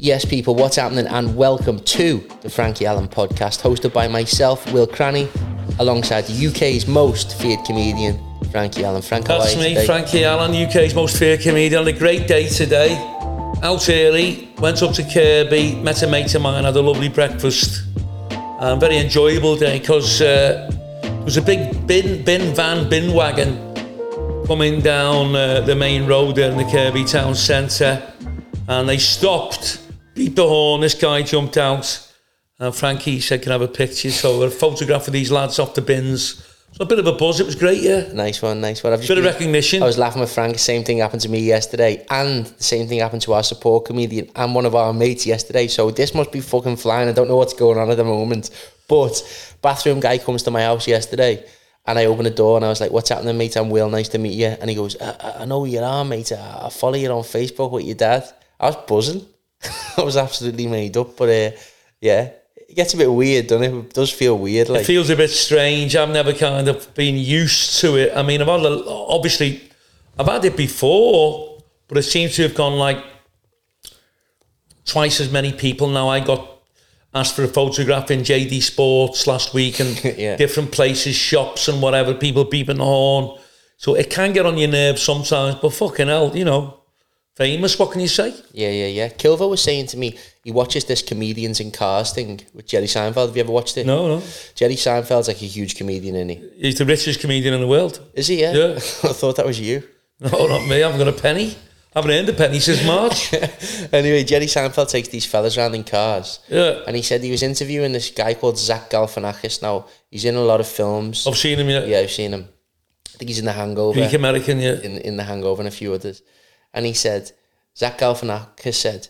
Yes, people, what's happening? And welcome to the Frankie Allen podcast, hosted by myself, Will Cranny, alongside the UK's most feared comedian, Frankie Allen. Frank, That's me, today? Frankie Allen, UK's most feared comedian. On a great day today. Out early, went up to Kirkby, met a mate of mine, had a lovely breakfast. And very enjoyable day because uh, there was a big bin, bin van, bin wagon coming down uh, the main road there in the Kirkby town centre. And they stopped, beat the horn, this guy jumped out. And Frankie said, Can I have a picture? So a photograph of these lads off the bins. So a bit of a buzz, it was great, yeah. Nice one, nice one. I've just Bit of recognition. I was laughing with Frank. Same thing happened to me yesterday, and the same thing happened to our support comedian and one of our mates yesterday. So this must be fucking flying. I don't know what's going on at the moment. But bathroom guy comes to my house yesterday, and I open the door and I was like, "What's happening, mate? I'm Will. Nice to meet you." And he goes, "I, I- I know who you are, mate. I, I follow you on Facebook with your dad." I was buzzing. I was absolutely made up, but uh, yeah, it gets a bit weird, doesn't it? It does feel weird, like It feels a bit strange. I've never kind of been used to it. I mean, I've had a, obviously, I've had it before, but it seems to have gone like twice as many people now. I got asked for a photograph in JD Sports last week and Yeah. different places, shops and whatever, people beeping the horn. So it can get on your nerves sometimes, but fucking hell, you know, famous, what can you say? Yeah, yeah, yeah. Kilvo was saying to me he watches this comedians in cars thing with Jerry Seinfeld. Have you ever watched it? No, no. Jerry Seinfeld's like a huge comedian, isn't he? He's the richest comedian in the world. Is he? Yeah. Yeah. I thought that was you. No, not me. I haven't got a penny. I haven't earned a penny since March. anyway, Jerry Seinfeld takes these fellas around in cars. Yeah. And he said he was interviewing this guy called Zach Galifianakis. Now he's in a lot of films. I've seen him. Yeah. Yeah, I've seen him. I think he's in The Hangover. Greek American. Yeah. in, in The Hangover and a few others. And he said, Zach Galifianakis said,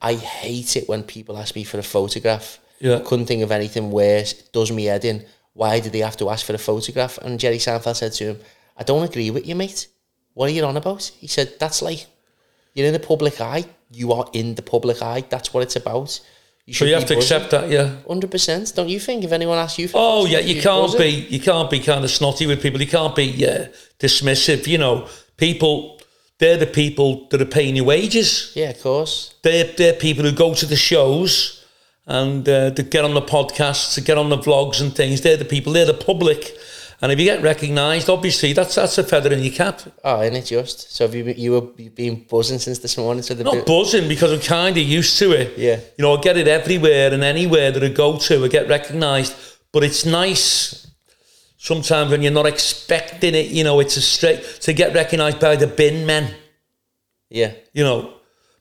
I hate it when people ask me for a photograph. Yeah. I couldn't think of anything worse. It does me head in. Why did they have to ask for a photograph? And Jerry Seinfeld said to him, I don't agree with you, mate. What are you on about? He said, that's like, you're in the public eye. You are in the public eye. That's what it's about. You So you have to accept that. Yeah. Hundred percent. Don't you think? If anyone asks you, for Oh yeah, you can't buzz it? be you can't be kind of snotty with people. You can't be uh, dismissive. You know, people they're the people that are paying your wages. Yeah, of course. They're they're people who go to the shows and uh, to get on the podcasts, to get on the vlogs and things. They're the people. They're the public. And if you get recognised, obviously that's that's a feather in your cap. Oh, isn't it just? So have you you were you've been buzzing since this morning? So the Not buzzing because I'm kind of used to it. Yeah. You know, I get it everywhere and anywhere that I go to, I get recognised. But it's nice sometimes when you're not expecting it. You know, it's a straight to get recognised by the bin men. yeah. You know,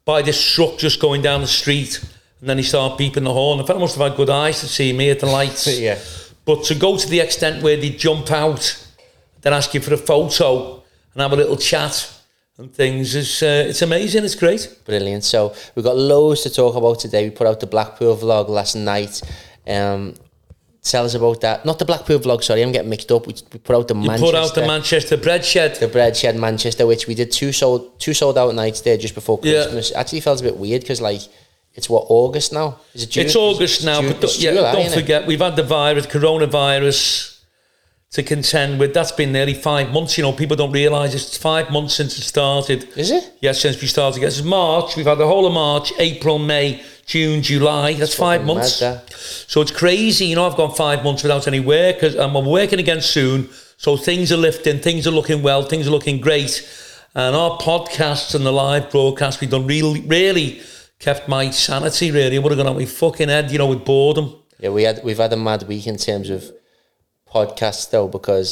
by this truck just going down the street, and then he start beeping the horn. Fact, I must have had good eyes to see me at the lights. Yeah. But to go to the extent where they jump out, then ask you for a photo and have a little chat and things is uh, it's amazing. It's great. Brilliant. So we've got loads to talk about today. We put out the Blackpool vlog last night. Um, tell us about that. Not the Blackpool vlog. Sorry, I'm getting mixed up. We, we put out the You Manchester, put out the Manchester bread shed. the bread shed Manchester, which we did two sold two sold out nights there just before Yeah. Christmas. Actually, felt a bit weird because like it's what August now. Is it June? It's August now, June- but yeah, don't forget we've had the virus, coronavirus, to contend with. That's been nearly five months. You know, people don't realise it's five months since it started. Is it? Yes, since we started. Yes, it's March. We've had the whole of March, April, May, June, July. That's five months. mad. So it's crazy. You know, I've gone five months without any work. 'cause I'm I'm working again soon. So things are lifting. Things are looking well. Things are looking great. And our podcasts and the live broadcasts we've done really, really kept my sanity. Really, I would have gone on my fucking head. You know, with boredom. Yeah, we had we've had a mad week in terms of podcasts though because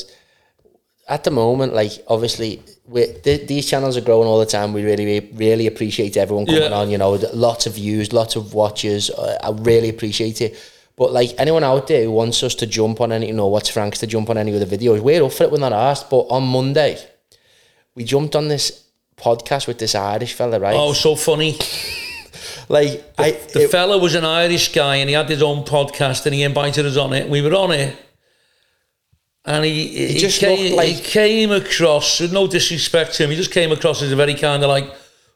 at the moment, like obviously, we th- these channels are growing all the time. We really, really appreciate everyone coming Yeah. on. You know, lots of views, lots of watches. Uh, I really appreciate it. But like anyone out there who wants us to jump on any, you know, what's Frank's to jump on any of the videos, we're up for it. We're not asked. But on Monday, we jumped on this podcast with this Irish fella, right? Oh, so funny. like I, The it- fella was an Irish guy and he had his own podcast and he invited us on it. We were on it. And he, he, just came, like- he came across, with no disrespect to him, he just came across as a very kind of like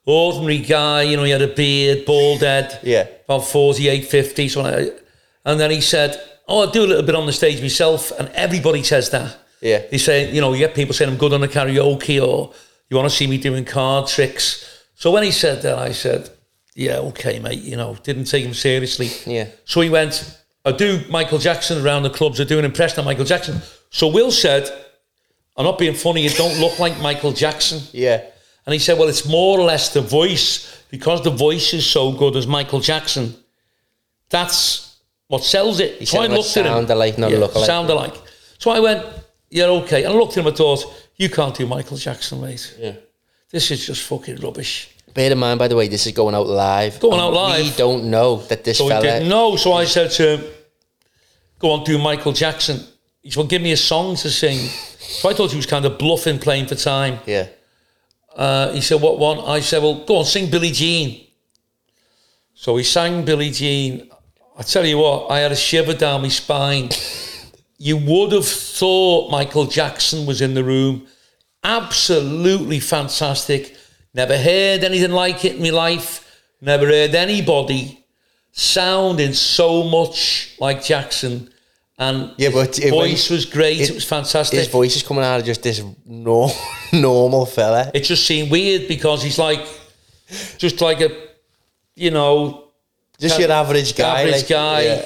ordinary guy. You know, he had a beard, bald head, Yeah. about 48, 50. So I, and then he said, Oh, I do a little bit on the stage myself. And everybody says that. Yeah. They say, you know, you get people saying I'm good on the karaoke or you want to see me doing card tricks. So when he said that, I said, yeah, okay, mate. You know, didn't take him seriously. Yeah. So he went, I do Michael Jackson around the clubs. I do an impression of Michael Jackson. So Will said, I'm not being funny. You don't look like Michael Jackson. Yeah. And he said, well, it's more or less the voice because the voice is so good as Michael Jackson. That's what sells it. He so I looked at him. sound alike, not a look alike. Sound alike. So I went, yeah, okay. And I looked at him and thought, you can't do Michael Jackson, mate. Yeah. This is just fucking rubbish. Bear in mind, by the way, this is going out live. Going out live. We don't know that this So fella. didn't know. So I said to him, go on, do Michael Jackson. He said, well, give me a song to sing. So I thought he was kind of bluffing, playing for time. Yeah. Uh, he said, what one? I said, well, go on, sing Billie Jean. So he sang Billie Jean. I tell you what, I had a shiver down my spine. You would have thought Michael Jackson was in the room. Absolutely fantastic. Never heard anything like it in my life. Never heard anybody sounding so much like Jackson. And Yeah, but it- voice was great. it- it was fantastic. His voice is coming out of just this no, normal fella. it just seemed weird because he's like just like a you know Just your average guy. average like, guy yeah.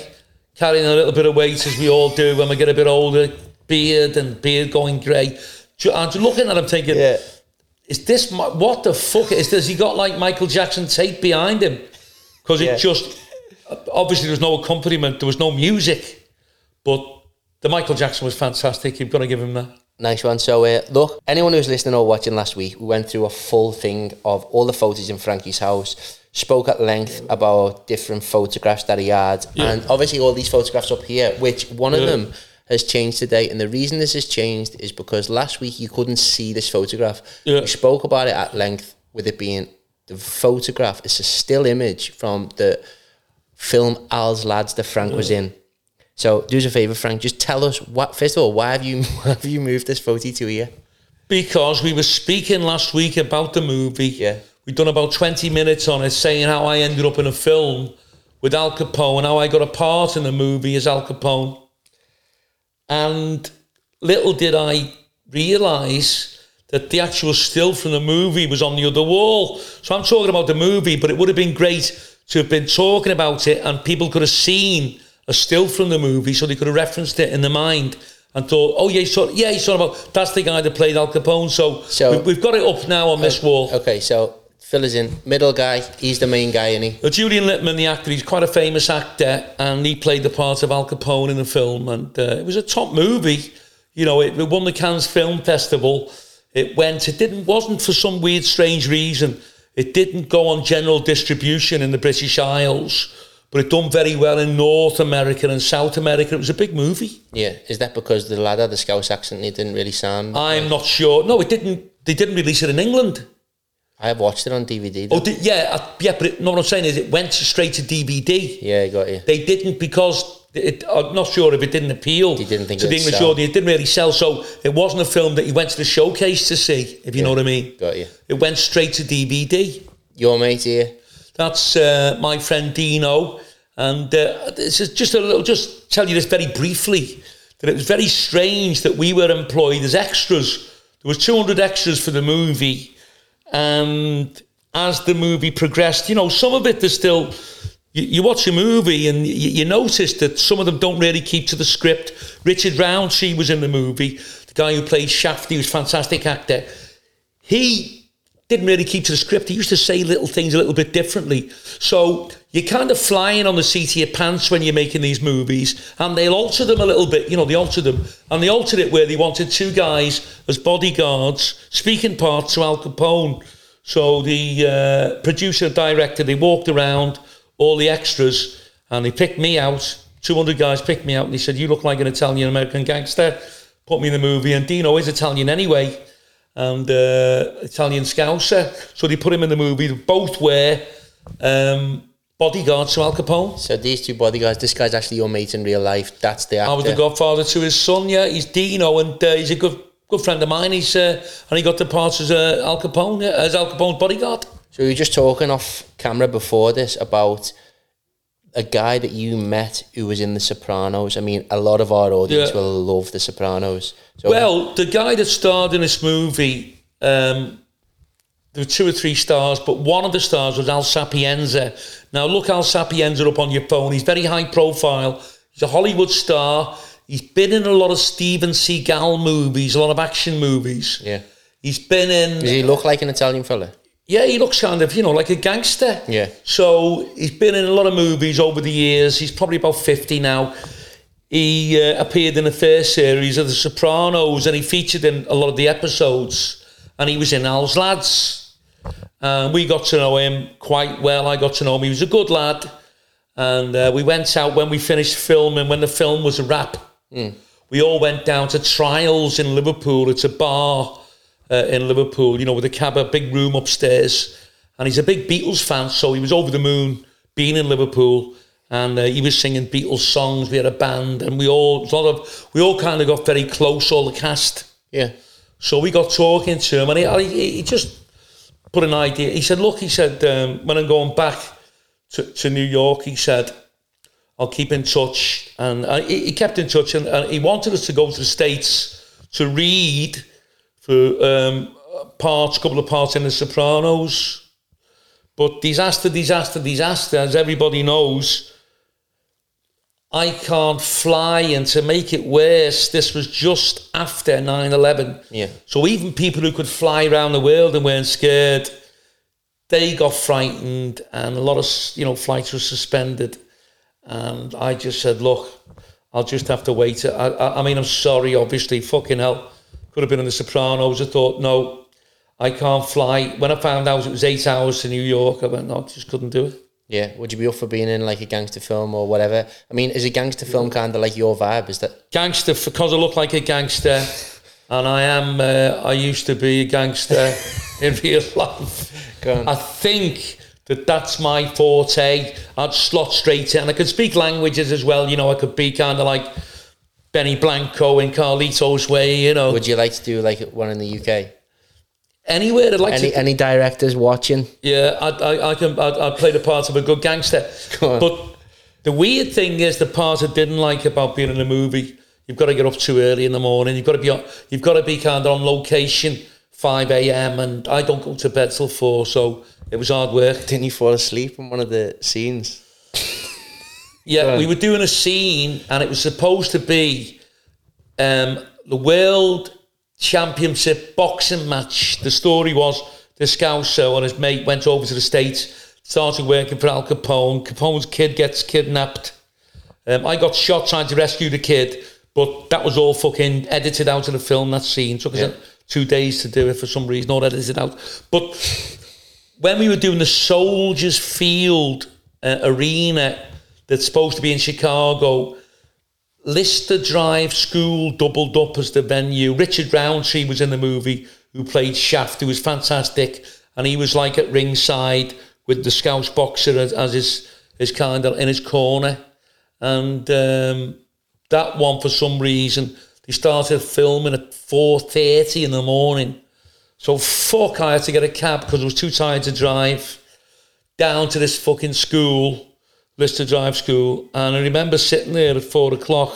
carrying a little bit of weight as we all do when we get a bit older beard and beard going grey I'm looking at him thinking Yeah. is this what the fuck is this he got like Michael Jackson tape behind him because Yeah. it just obviously there was no accompaniment there was no music but the Michael Jackson was fantastic you've got to give him that Nice one. So, uh, look, anyone who's listening or watching last week, we went through a full thing of all the photos in Frankie's house, spoke at length about different photographs that he had, and obviously all these photographs up here, which one of Yeah. them has changed today. And the reason this has changed is because last week you couldn't see this photograph. Yeah. We spoke about it at length with it being the photograph. It's a still image from the film Al's Lads that Frank was in. So do us a favour, Frank. Just tell us what. First of all, why have you why have you moved this photo to here? Because we were speaking last week about the movie. Yeah. We'd done about 20 minutes on it, saying how I ended up in a film with Al Capone, how I got a part in the movie as Al Capone. And little did I realise that the actual still from the movie was on the other wall. So I'm talking about the movie, but it would have been great to have been talking about it and people could have seen a still from the movie so they could have referenced it in the mind and thought, oh yeah, talking, yeah, he's talking about, that's the guy that played Al Capone. So, So- we, we've got it up now on this wall. Okay, so fill us in. Middle guy. He's the main guy, isn't he? Julian Littman, the actor, he's quite a famous actor, and he played the part of Al Capone in the film, and uh, it was a top movie. You know, it, it won the Cannes Film Festival. It went. It didn't. Wasn't for some weird, strange reason. It didn't go on general distribution in the British Isles, but it done very well in North America and South America. It was a big movie. Yeah. Is that because the lad had the Scouse accent? He didn't really sound. I'm not sure. No, it didn't. They didn't release it in England. I have watched it on DVD. though. Oh, di- yeah, uh, yeah. But it, no, what I'm saying is, it went straight to DVD. yeah, I got you. they didn't because it, I'm not sure if it didn't appeal They didn't think to the English sell. audience. It didn't really sell, so it wasn't a film that he went to the showcase to see, if you know what I mean. Got you. It went straight to DVD. Your mate here. That's uh, my friend Dino, and uh, this is just a little. Just tell you this very briefly that it was very strange that we were employed as extras. There was 200 extras for the movie, and as the movie progressed, you know, some of it is still. You, watch a movie and you, you notice that some of them don't really keep to the script. Richard Roundtree was in the movie, the guy who played Shafty, was a fantastic actor. He didn't really keep to the script. He used to say little things a little bit differently. So you're kind of flying on the seat of your pants when you're making these movies, and they'll alter them a little bit. You know, they alter them, and they altered it where they wanted two guys as bodyguards, speaking parts to Al Capone. So the uh, producer, director, they walked around all the extras, and they picked me out. 200 guys picked me out, and they said, "You look like an Italian American gangster." Put me in the movie, and Dino is Italian anyway and uh, Italian Scouser. So they put him in the movie. They both were um, bodyguards to Al Capone. So these two bodyguards. This guy's actually your mate in real life. That's the actor. I was the godfather to his son. Yeah, he's Dino, and uh, he's a good good friend of mine. He's uh, and he got the part as uh, Al Capone, yeah, as Al Capone's bodyguard. So we were just talking off camera before this about a guy that you met who was in The Sopranos. I mean, a lot of our audience Yeah. will love The Sopranos. So Well, the guy that starred in this movie, um, there were two or three stars, but one of the stars was Al Sapienza. Now look Al Sapienza up on your phone. He's very high profile. He's a Hollywood star. He's been in a lot of Steven Seagal movies, a lot of action movies. Yeah. He's been in. Does he look like an Italian fella? Yeah, he looks kind of, you know, like a gangster. Yeah. So he's been in a lot of movies over the years. He's probably about 50 now. He uh, appeared in the first series of The Sopranos and he featured in a lot of the episodes. And he was in Al's Lads. And we got to know him quite well. I got to know him. He was a good lad. And uh, we went out when we finished filming, when the film was a wrap. We all went down to Trials in Liverpool. It's a bar uh, in Liverpool, you know, with a cab, a big room upstairs. And he's a big Beatles fan, so he was over the moon being in Liverpool. And uh, he was singing Beatles songs. We had a band, and we all sort of, we all kind of got very close, all the cast. Yeah. So we got talking to him, and he, he, he just put an idea. He said, "Look," he said, um, "when I'm going back to, to New York," he said, "I'll keep in touch." And uh, he, he kept in touch, and, and he wanted us to go to the states to read for um, parts, a couple of parts in The Sopranos. But disaster, disaster, disaster, as everybody knows. I can't fly, and to make it worse, this was just after 9 11. Yeah. So even people who could fly around the world and weren't scared, they got frightened, and a lot of you know flights were suspended. And I just said, look, I'll just have to wait. I, I, I mean, I'm sorry, obviously, fucking hell. Could have been in The Sopranos. I thought, no, I can't fly. When I found out it was eight hours to New York, I went, no, I just couldn't do it. Yeah. Would you be up for being in like a gangster film or whatever? I mean, is a gangster film kind of like your vibe? Is that? Gangster, because I look like a gangster, and I am, uh, I used to be a gangster in real life. I think that that's my forte. I'd slot straight in. And I could speak languages as well. You know, I could be kind of like Benny Blanco in Carlito's way, you know. Would you like to do like one in the UK? Anywhere I'd like Any to. any directors watching? Yeah, I, I, I can. I, I play the part of a good gangster. But the weird thing is the part I didn't like about being in a movie. You've got to get up too early in the morning. You've got to be on. You've got to be kind of on location, five a.m. And I don't go to bed till four, so it was hard work. Didn't you fall asleep in one of the scenes? Yeah, we were doing a scene, and it was supposed to be um, the World Championship boxing match. The story was the Scouser and his mate went over to the States, started working for Al Capone. Capone's kid gets kidnapped. Um, I got shot trying to rescue the kid, but that was all fucking edited out of the film, that scene. Took us Yeah. two days to do it for some reason, all edited out. But when we were doing the Soldiers Field uh, arena that's supposed to be in Chicago, Lister Drive School doubled up as the venue. Richard Roundtree was in the movie, who played Shaft, who was fantastic, and he was like at ringside with the Scouse boxer as, as his his kind of in his corner, and um, that one for some reason they started filming at four thirty in the morning. So fuck, I had to get a cab because I was too tired to drive down to this fucking school, Lister Drive School. And I remember sitting there at four o'clock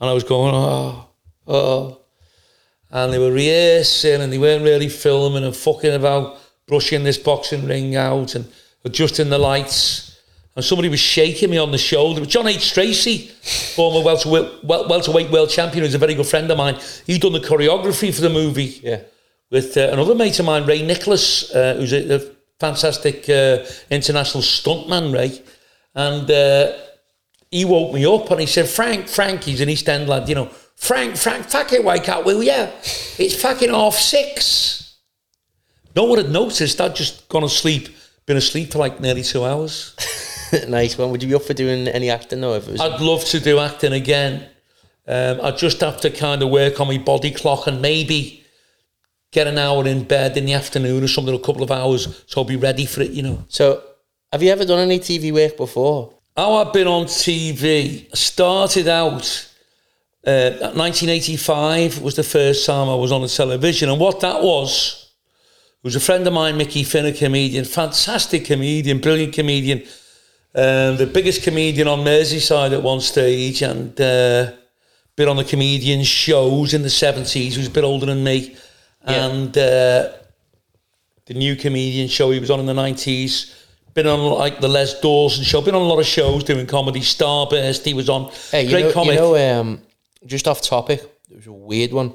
and I was going, oh, oh. And they were rehearsing and they weren't really filming and fucking about brushing this boxing ring out and adjusting the lights. And somebody was shaking me on the shoulder. John H. Stracey, former welterweight, welterweight world champion, who's a very good friend of mine. He'd done the choreography for the movie Yeah. with uh, another mate of mine, Ray Nicholas, uh, who's a, a fantastic uh, international stuntman, Ray. And uh, he woke me up and he said, Frank, Frank, he's an East End lad, you know, Frank, Frank, fucking wake up, will ya? It's fucking half six. No one had noticed. I'd just gone to sleep, been asleep for like nearly two hours. nice one. Would you be up for doing any acting though? If it was I'd love to do acting again. Um, I'd just have to kind of work on my body clock and maybe get an hour in bed in the afternoon or something, a couple of hours, so I'll be ready for it, you know. so. Have you ever done any TV work before? How I've been on TV, started out, uh, 1985 was the first time I was on the television. And what that was, was a friend of mine, Mickey Finn, a comedian, fantastic comedian, brilliant comedian, um, the biggest comedian on Merseyside at one stage, and uh, been on the comedian shows in the 70s. He was a bit older than me. Yeah. And uh, the new comedian show he was on in the nineties. Been on like the Les Dawson show. Been on a lot of shows doing comedy. Starburst. He was on. Hey, you Great know, comic. you know um, just off topic, it was a weird one.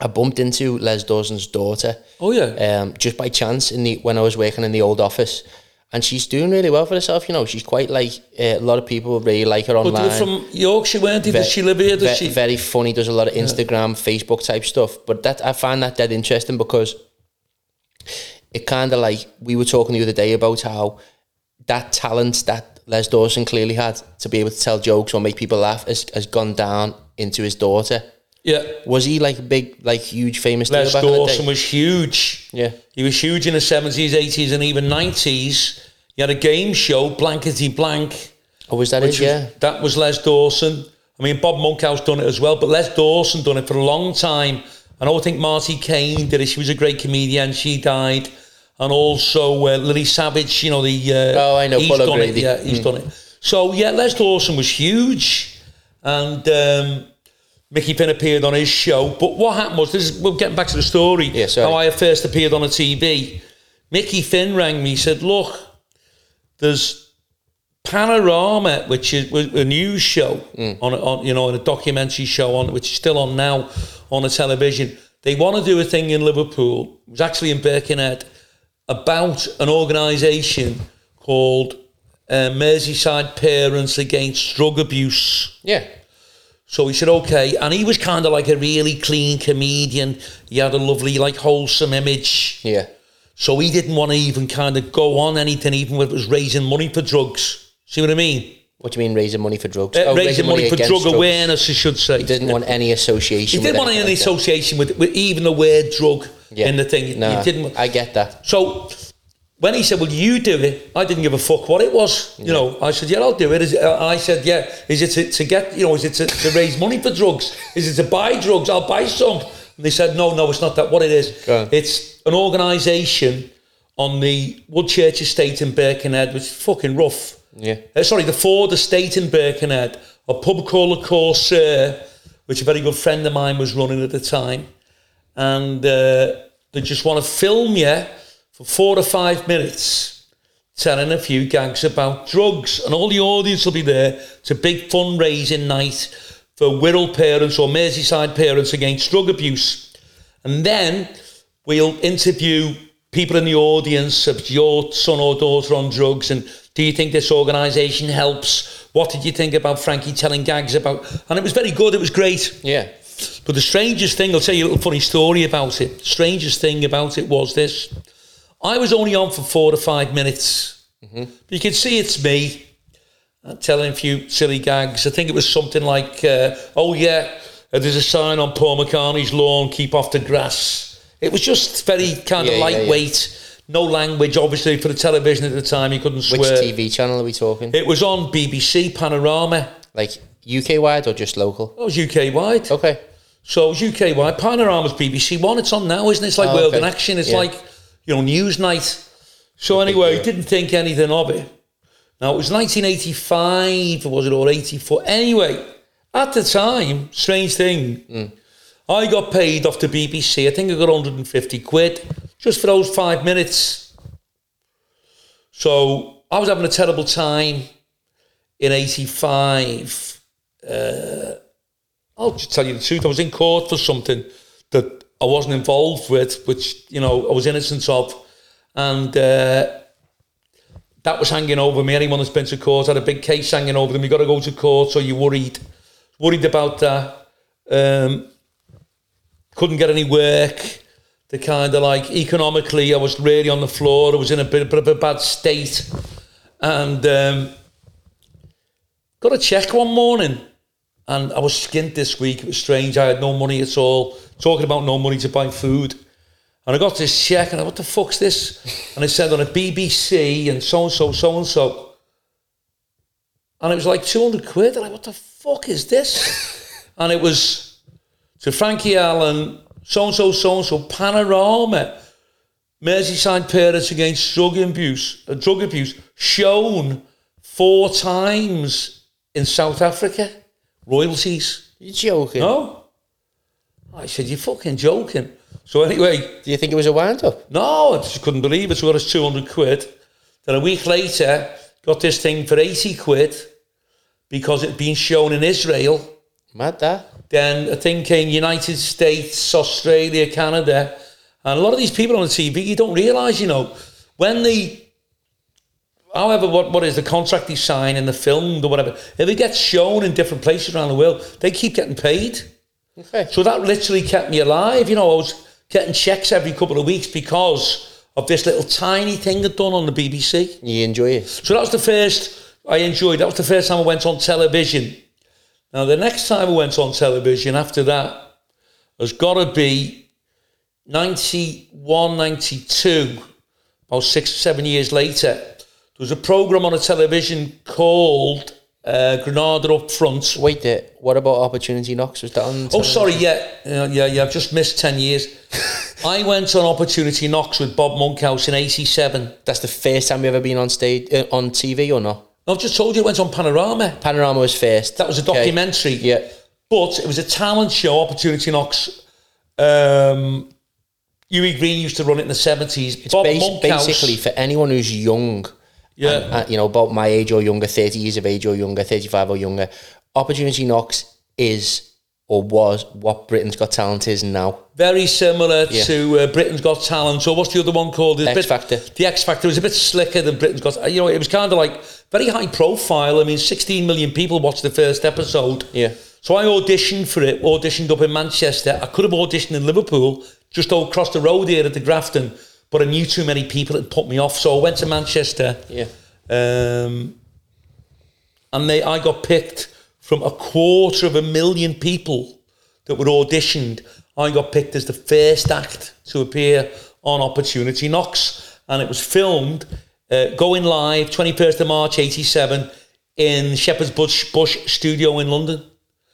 I bumped into Les Dawson's daughter. oh yeah. um, just by chance in the when I was working in the old office, and she's doing really well for herself. You know, she's quite like uh, a lot of people really like her but online. were from Yorkshire, weren't? Ve- Does she live here? Does ve- she? Very funny. Does a lot of Instagram, Facebook type stuff. But that I find that dead interesting because it kind of like we were talking the other day about how that talent that Les Dawson clearly had to be able to tell jokes or make people laugh has, has gone down into his daughter. yeah. Was he like a big, like huge, famous Les back in the Dawson was huge. Yeah. He was huge in the 70s, 80s, and even 90s. He had a game show, Blankety Blank. Or was that it? Yeah. was, that was Les Dawson. I mean, Bob Monkhouse done it as well, but Les Dawson done it for a long time. And I think Marti Caine did it. She was a great comedian. She died. And also uh, Lily Savage, you know, the... Uh, Oh, I know, He's Paul done O'Grady. it. Yeah, he's done it. So, yeah, Les Dawson was huge. And um, Mickey Finn appeared on his show. But what happened was, this is, we're getting back to the story. Yeah, sorry. How I first appeared on a TV. Mickey Finn rang me, said, look, there's Panorama, which is was a news show on, on you know, a documentary show on which is still on now on the television. They want to do a thing in Liverpool. It was actually in Birkenhead about an organisation called uh, Merseyside Parents Against Drug Abuse. Yeah. So he said, okay. And he was kind of like a really clean comedian. He had a lovely, like, wholesome image. Yeah. So he didn't want to even kind of go on anything, even if it was raising money for drugs. See what I mean? What do you mean raising money for drugs? Uh, Oh, raising money, for drug drugs. awareness, I should say. He didn't want any association. He didn't want any like association with, with even the word drug Yeah. in the thing. No, he didn't. I get that. So when he said, "Well, you do it," I didn't give a fuck what it was. You know, I said, "Yeah, I'll do it." Is it- uh, I said, "Yeah." Is it to, to get? You know, is it to, to raise money for drugs? Is it to buy drugs? I'll buy some. And they said, "No, no, it's not that. What it is? It's an organisation on the Woodchurch Estate in Birkenhead, which is fucking rough." Yeah. Uh, sorry, the Ford Estate in Birkenhead, a pub called the Corsair, which a very good friend of mine was running at the time. And uh, they just want to film you for four or five minutes, telling a few gags about drugs. And all the audience will be there. It's a big fundraising night for Wirral parents or Merseyside parents against drug abuse. And then we'll interview people in the audience of your son or daughter on drugs and do you think this organisation helps? What did you think about Frankie telling gags about? And it was very good, it was great. Yeah. But the strangest thing, I'll tell you a little funny story about it. Strangest thing about it was this. I was only on for four to five minutes. But you can see it's me uh, telling a few silly gags. I think it was something like, uh, oh yeah, uh, there's a sign on Paul McCartney's lawn, keep off the grass. It was just very kind Yeah, of yeah, yeah. No language, obviously, for the television at the time. You couldn't swear. Which. TV channel are we talking? It was on BBC Panorama. Like UK wide or just local? Oh, it was UK wide. Okay. So it was UK wide. Panorama's BBC One. It's on now, isn't it? It's like Oh, World okay. in Action. It's Yeah. like, you know, Newsnight. So anyway, deal. didn't think anything of it. Now, it was 1985, or was it, or 84? Anyway, at the time, strange thing, hmm. I got paid off the BBC. I think I got 150 quid just for those five minutes. So I was having a terrible time in 85. Uh, I'll just tell you the truth. I was in court for something that I wasn't involved with, which, you know, I was innocent of. And uh, that was hanging over me. Anyone that's been to court had a big case hanging over them. you got to go to court, so you're worried. Worried about that. Um, couldn't get any work. The kind of like economically, I was really on the floor. I was in a bit, of a bad state. And um, got a check one morning and I was skint this week. It was strange. I had no money at all. Talking about no money to buy food. And I got this check and I what the fuck's this? And it said on a BBC and so and so, so and so. And it was like 200 quid. And I what the fuck is this? and it was to Frankie Allen, so and so, so and so, Panorama, Merseyside Parents Against Drug Abuse, uh, drug abuse shown four times in South Africa. Royalties. You're joking. No. I said, you're fucking joking. So anyway, Do you think it was a wind up? no, I just couldn't believe it. So I got us 200 quid. Then a week later, got this thing for 80 quid because it'd been shown in Israel. Mad that. Then came United States, Australia, Canada. And a lot of these people on the TV, you don't realise, you know, when they, however, what, what is the contract they sign in the film or whatever, if it gets shown in different places around the world, they keep getting paid. Okay. So that literally kept me alive. You know, I was getting checks every couple of weeks because of this little tiny thing I'd done on the BBC. You enjoy it? So that was the first I enjoyed. That was the first time I went on television. Now, the next time I went on television after that has got to be 91, 92, about six, or seven years later. There was a programme on a television called uh, Granada Up Front. Wait there. What about Opportunity Knocks? Was that on? Oh, sorry, yeah, yeah, yeah, yeah. I've just missed 10 years. I went on Opportunity Knocks with Bob Monkhouse in 87. That's the first time you ever been on stage uh, on TV or not? I've just told you it went on Panorama. Panorama was first. That was a Okay. documentary. Yeah. But it was a talent show, Opportunity Knocks. Um, Hughie Green used to run it in the 70s. Bob Bas- Monkhouse, basically, for anyone who's young, Yeah. and, uh, you know, about my age or younger, 30 years of age or younger, 35 or younger, Opportunity Knocks is or was what Britain's Got Talent is now. very similar Yeah. to uh, Britain's Got Talent. So what's the other one called? It's X bit- Factor. The X Factor was a bit slicker than Britain's Got. You know, it was kind of like very high profile. I mean, 16 million people watched the first episode. Yeah. So I auditioned for it, auditioned up in Manchester. I could have auditioned in Liverpool, just across the road here at the Grafton, but I knew too many people had put me off. So I went to Manchester. Yeah. Um, and they, I got picked from a quarter of a million people that were auditioned. I got picked as the first act to appear on Opportunity Knocks, and it was filmed uh, going live 21st of March 87 in Shepherd's Bush, Bush Studio in London.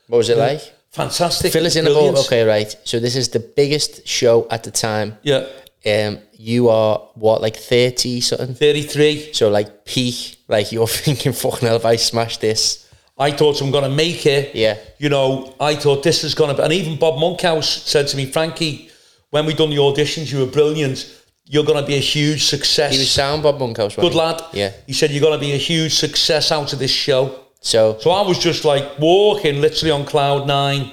What was it like? Fantastic. Fill us in Brilliant. okay, right. So this is the biggest show at the time. Yeah, Um, you are, what, like 30 something? 33. So like peak, like you're thinking, fucking hell, if I smash this. I thought I'm going to make it. Yeah. You know, I thought this is going to be, and even Bob Monkhouse said to me, Frankie, when we done the auditions, you were brilliant. You're going to be a huge success. He was sound Bob Monkhouse, Good he? lad. Yeah. He said, you're going to be a huge success out of this show. So, So I was just like walking literally on cloud nine.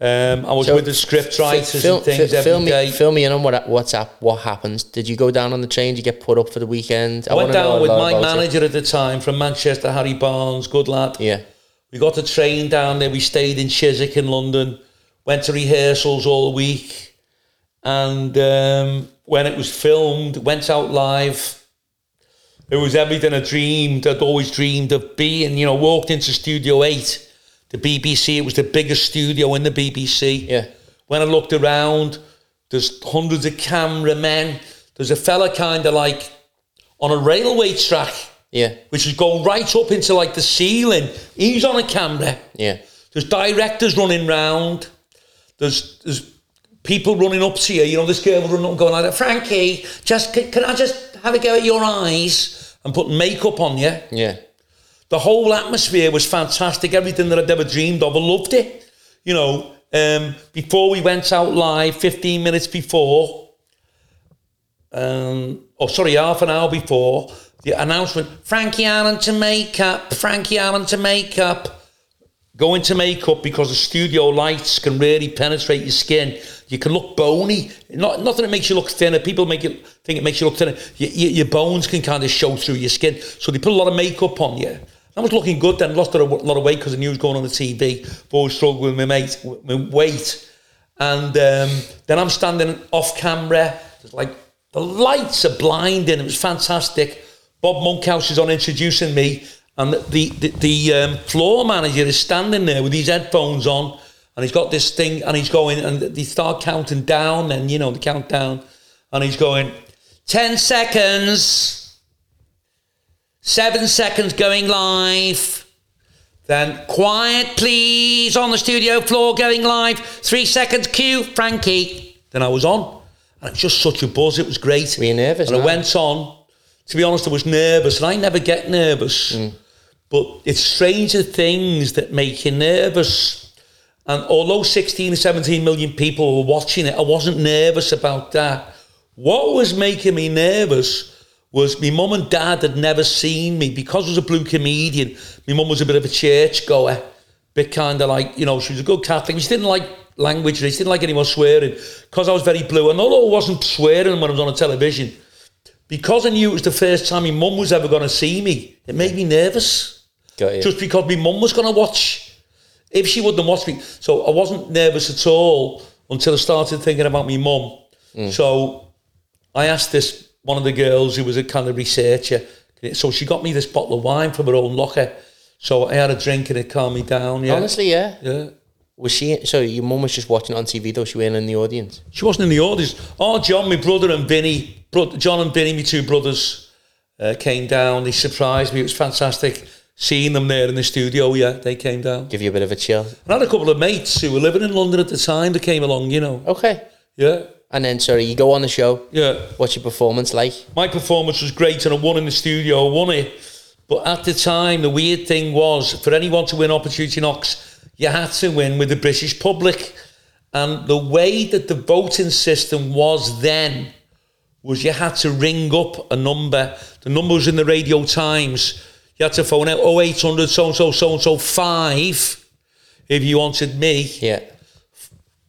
Um, I was so with the script writers film, and things fi- every film day. me, fill me in on what WhatsApp. What happens? Did you go down on the train? Did you get put up for the weekend? I went down with my about it. manager at the time from Manchester, Harry Barnes, good lad. Yeah, We got the train down there. We stayed in Chiswick in London. Went to rehearsals all week, and um, when it was filmed, went out live. It was everything I dreamed. I'd always dreamed of being. You know, walked into Studio Eight, the BBC. It was the biggest studio in the BBC. Yeah. When I looked around, there's hundreds of cameramen. There's a fella kind of like on a railway track yeah, which is going right up into like the ceiling. He's on a camera. yeah. There's directors running round. There's there's people running up to you. You know, this girl running up and going like that. Frankie, just can, can I just have a go at your eyes and put makeup on you? Yeah. The whole atmosphere was fantastic. Everything that I'd ever dreamed of. I loved it. You know, um, before we went out live, 15 minutes before, um, oh, sorry, half an hour before, the announcement Frankie Allen to makeup, Frankie Allen to makeup. Go into makeup because the studio lights can really penetrate your skin. You can look bony. Not, not that it makes you look thinner. People make it think it makes you look thinner. Your, your, your bones can kind of show through your skin. So they put a lot of makeup on you. I was looking good then. Lost a lot of weight because knew I was going on the TV. But always struggled with my, my weight. And um, then I'm standing off camera. It's like the lights are blinding. It was fantastic. Bob Monkhouse is on introducing me, and the the, the um, floor manager is standing there with his headphones on, and he's got this thing, and he's going, and they start counting down, and you know the countdown, and he's going, ten seconds, seven seconds going live. Then quiet, please, on the studio floor, going live. Three seconds, cue, Frankie. Then I was on, and it was just such a buzz. It was great. Were you nervous And I went on. To be honest, I was nervous, and I never get nervous. Mm. But it's stranger things that make you nervous. And although 16 or 17 million people were watching it, I wasn't nervous about that. What was making me nervous was my mum and dad had never seen me because I was a blue comedian. My mum was a bit of a church goer, bit kind of like, you know, she was a good Catholic. She didn't like language, she didn't like anyone swearing because I was very blue. And although I wasn't swearing when I was on a television, because I knew it was the first time my mum was ever going to see me, it made me nervous. Just because my mum was going to watch. If she wouldn't watched me. So I wasn't nervous at all until I started thinking about my mum. Mm. So I asked this, one of the girls who was a kind of researcher. So she got me this bottle of wine from her own locker. So I had a drink and it calmed me down. Yeah. Honestly, yeah. Yeah. Was she? So your mum was just watching it on TV though. She weren't in the audience. She wasn't in the audience. Oh, John, my brother and Vinny, bro- John and Vinny, my two brothers, uh, came down. They surprised me. It was fantastic seeing them there in the studio. Yeah, they came down. Give you a bit of a chill. I had a couple of mates who were living in London at the time that came along, you know. Okay. Yeah, And then, sorry, you go on the show. yeah. What's your performance like? My performance was great and I won in the studio, I won it. But at the time, the weird thing was for anyone to win Opportunity Knocks, you had to win with the British public. And the way that the voting system was then was you had to ring up a number. The number was in the Radio Times. You had to phone out 0800 so and so, so and so, five if you wanted me Yeah.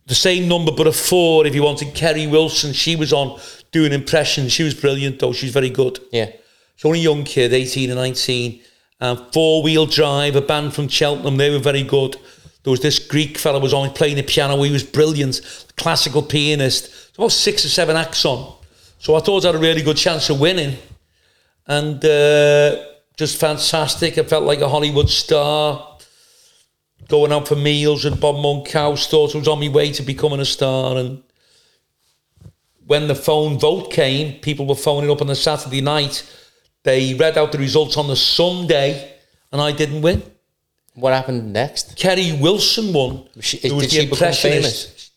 The same number but a four if you wanted Kerry Wilson. She was on doing impressions. She was brilliant though. She's very good. Yeah. She's only a young kid, 18 and 19. And Four Wheel Drive, a band from Cheltenham, they were very good. There was this Greek fella was only playing the piano. He was brilliant, classical pianist. About six or seven acts on. So I thought I had a really good chance of winning. And uh, just fantastic. I felt like a Hollywood star going out for meals with Bob Monkhouse, thought I was on my way to becoming a star. And when the phone vote came, people were phoning up on the Saturday night. They read out the results on the Sunday, and I didn't win. What happened next? Kerry Wilson won. She, who was did the she become famous?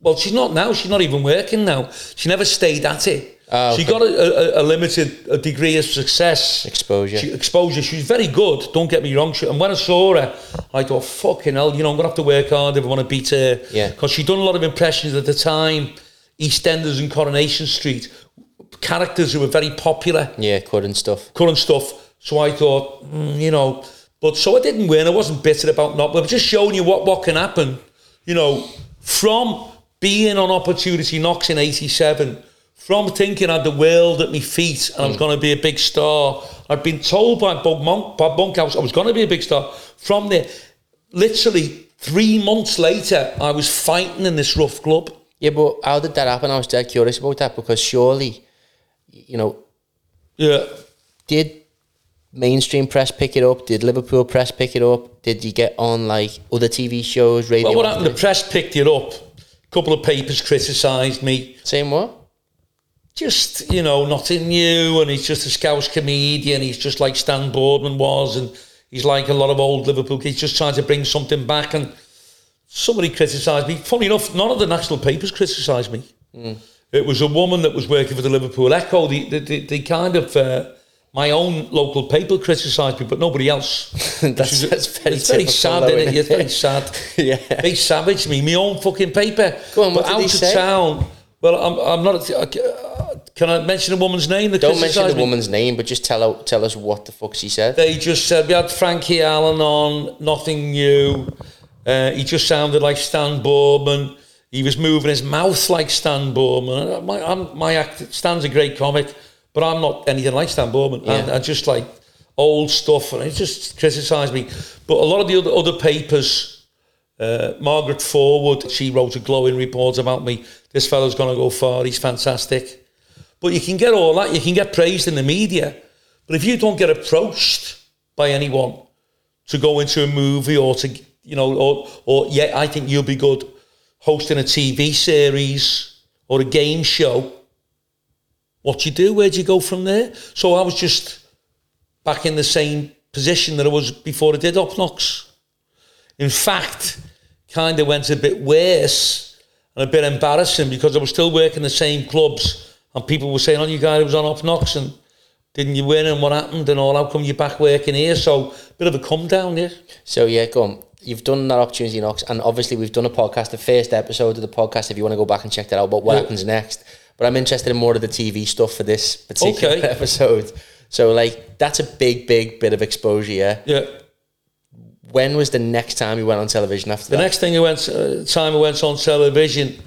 Well, she's not now. She's not even working now. She never stayed at it. Oh, She got a, a, a limited a degree of success. Exposure. She, exposure. She's very good. Don't get me wrong. She, and when I saw her, I thought, "Fucking hell!" You know, I'm gonna have to work hard if I want to beat her. Yeah. Because she'd done a lot of impressions at the time. EastEnders and Coronation Street, characters who were very popular Yeah, current stuff. current stuff. So I thought, mm, you know, but so I didn't win. I wasn't bitter about not, but I'm just showing you what, what can happen. You know, from being on Opportunity Knocks in 87, from thinking I had the world at my feet and I was mm. going to be a big star, I'd been told by Bob, Monk, Bob Monkhouse I was going to be a big star. From there, literally three months later, I was fighting in this rough club. Yeah, but how did that happen? I was dead curious about that because surely, you know, Yeah. did mainstream press pick it up? Did Liverpool press pick it up? Did you get on like other TV shows, radio? Well, what happened? The press picked it up. A couple of papers criticised me. Same what? Just you know nothing new and he's just a scouse comedian he's just like Stan Boardman was and he's like a lot of old Liverpool he's just trying to bring something back and somebody criticised me funny enough none of the national papers criticised me it was a woman that was working for the Liverpool Echo they, they, they, they kind of uh, my own local paper criticised me but nobody else that's, that's very it's very sad isn't it? it's very sad yeah. they savaged me, my own fucking paper. Go on, but out of town. Well, I'm, I'm not. Can I mention a woman's name? That Don't mention the me? woman's name, but just tell tell us what the fuck she said. They just said we had Frankie Allen on, nothing new. Uh, he just sounded like Stan Boardman. He was moving his mouth like Stan Boardman. Uh, My, I'm, my act, Stan's a great comic, but I'm not anything like Stan Boardman. And Yeah. I just like old stuff, and it just criticised me. But a lot of the other, other papers, uh, Margaret Forward, she wrote a glowing report about me. This fellow's going to go far. He's fantastic. But you can get all that. You can get praised in the media. But if you don't get approached by anyone to go into a movie or to, you know, or, or yeah, I think you'll be good hosting a TV series or a game show, what do you do? Where do you go from there? So I was just back in the same position that I was before I did Up Knocks. In fact, kind of went a bit worse and a bit embarrassing because I was still working the same clubs and people were saying, oh, you guy it was on Up Knocks and didn't you win and what happened and all, how come you're back working here? So, a bit of a come down, yeah. So yeah, go on. you've done that opportunity knocks, and obviously we've done a podcast, the first episode of the podcast. If you want to go back and check that out, but what Yeah. happens next? But I'm interested in more of the TV stuff for this particular Okay. episode. So like that's a big, big bit of exposure. Yeah. Yeah. When was the next time you went on television after The that? next thing I went, uh, time I went on television,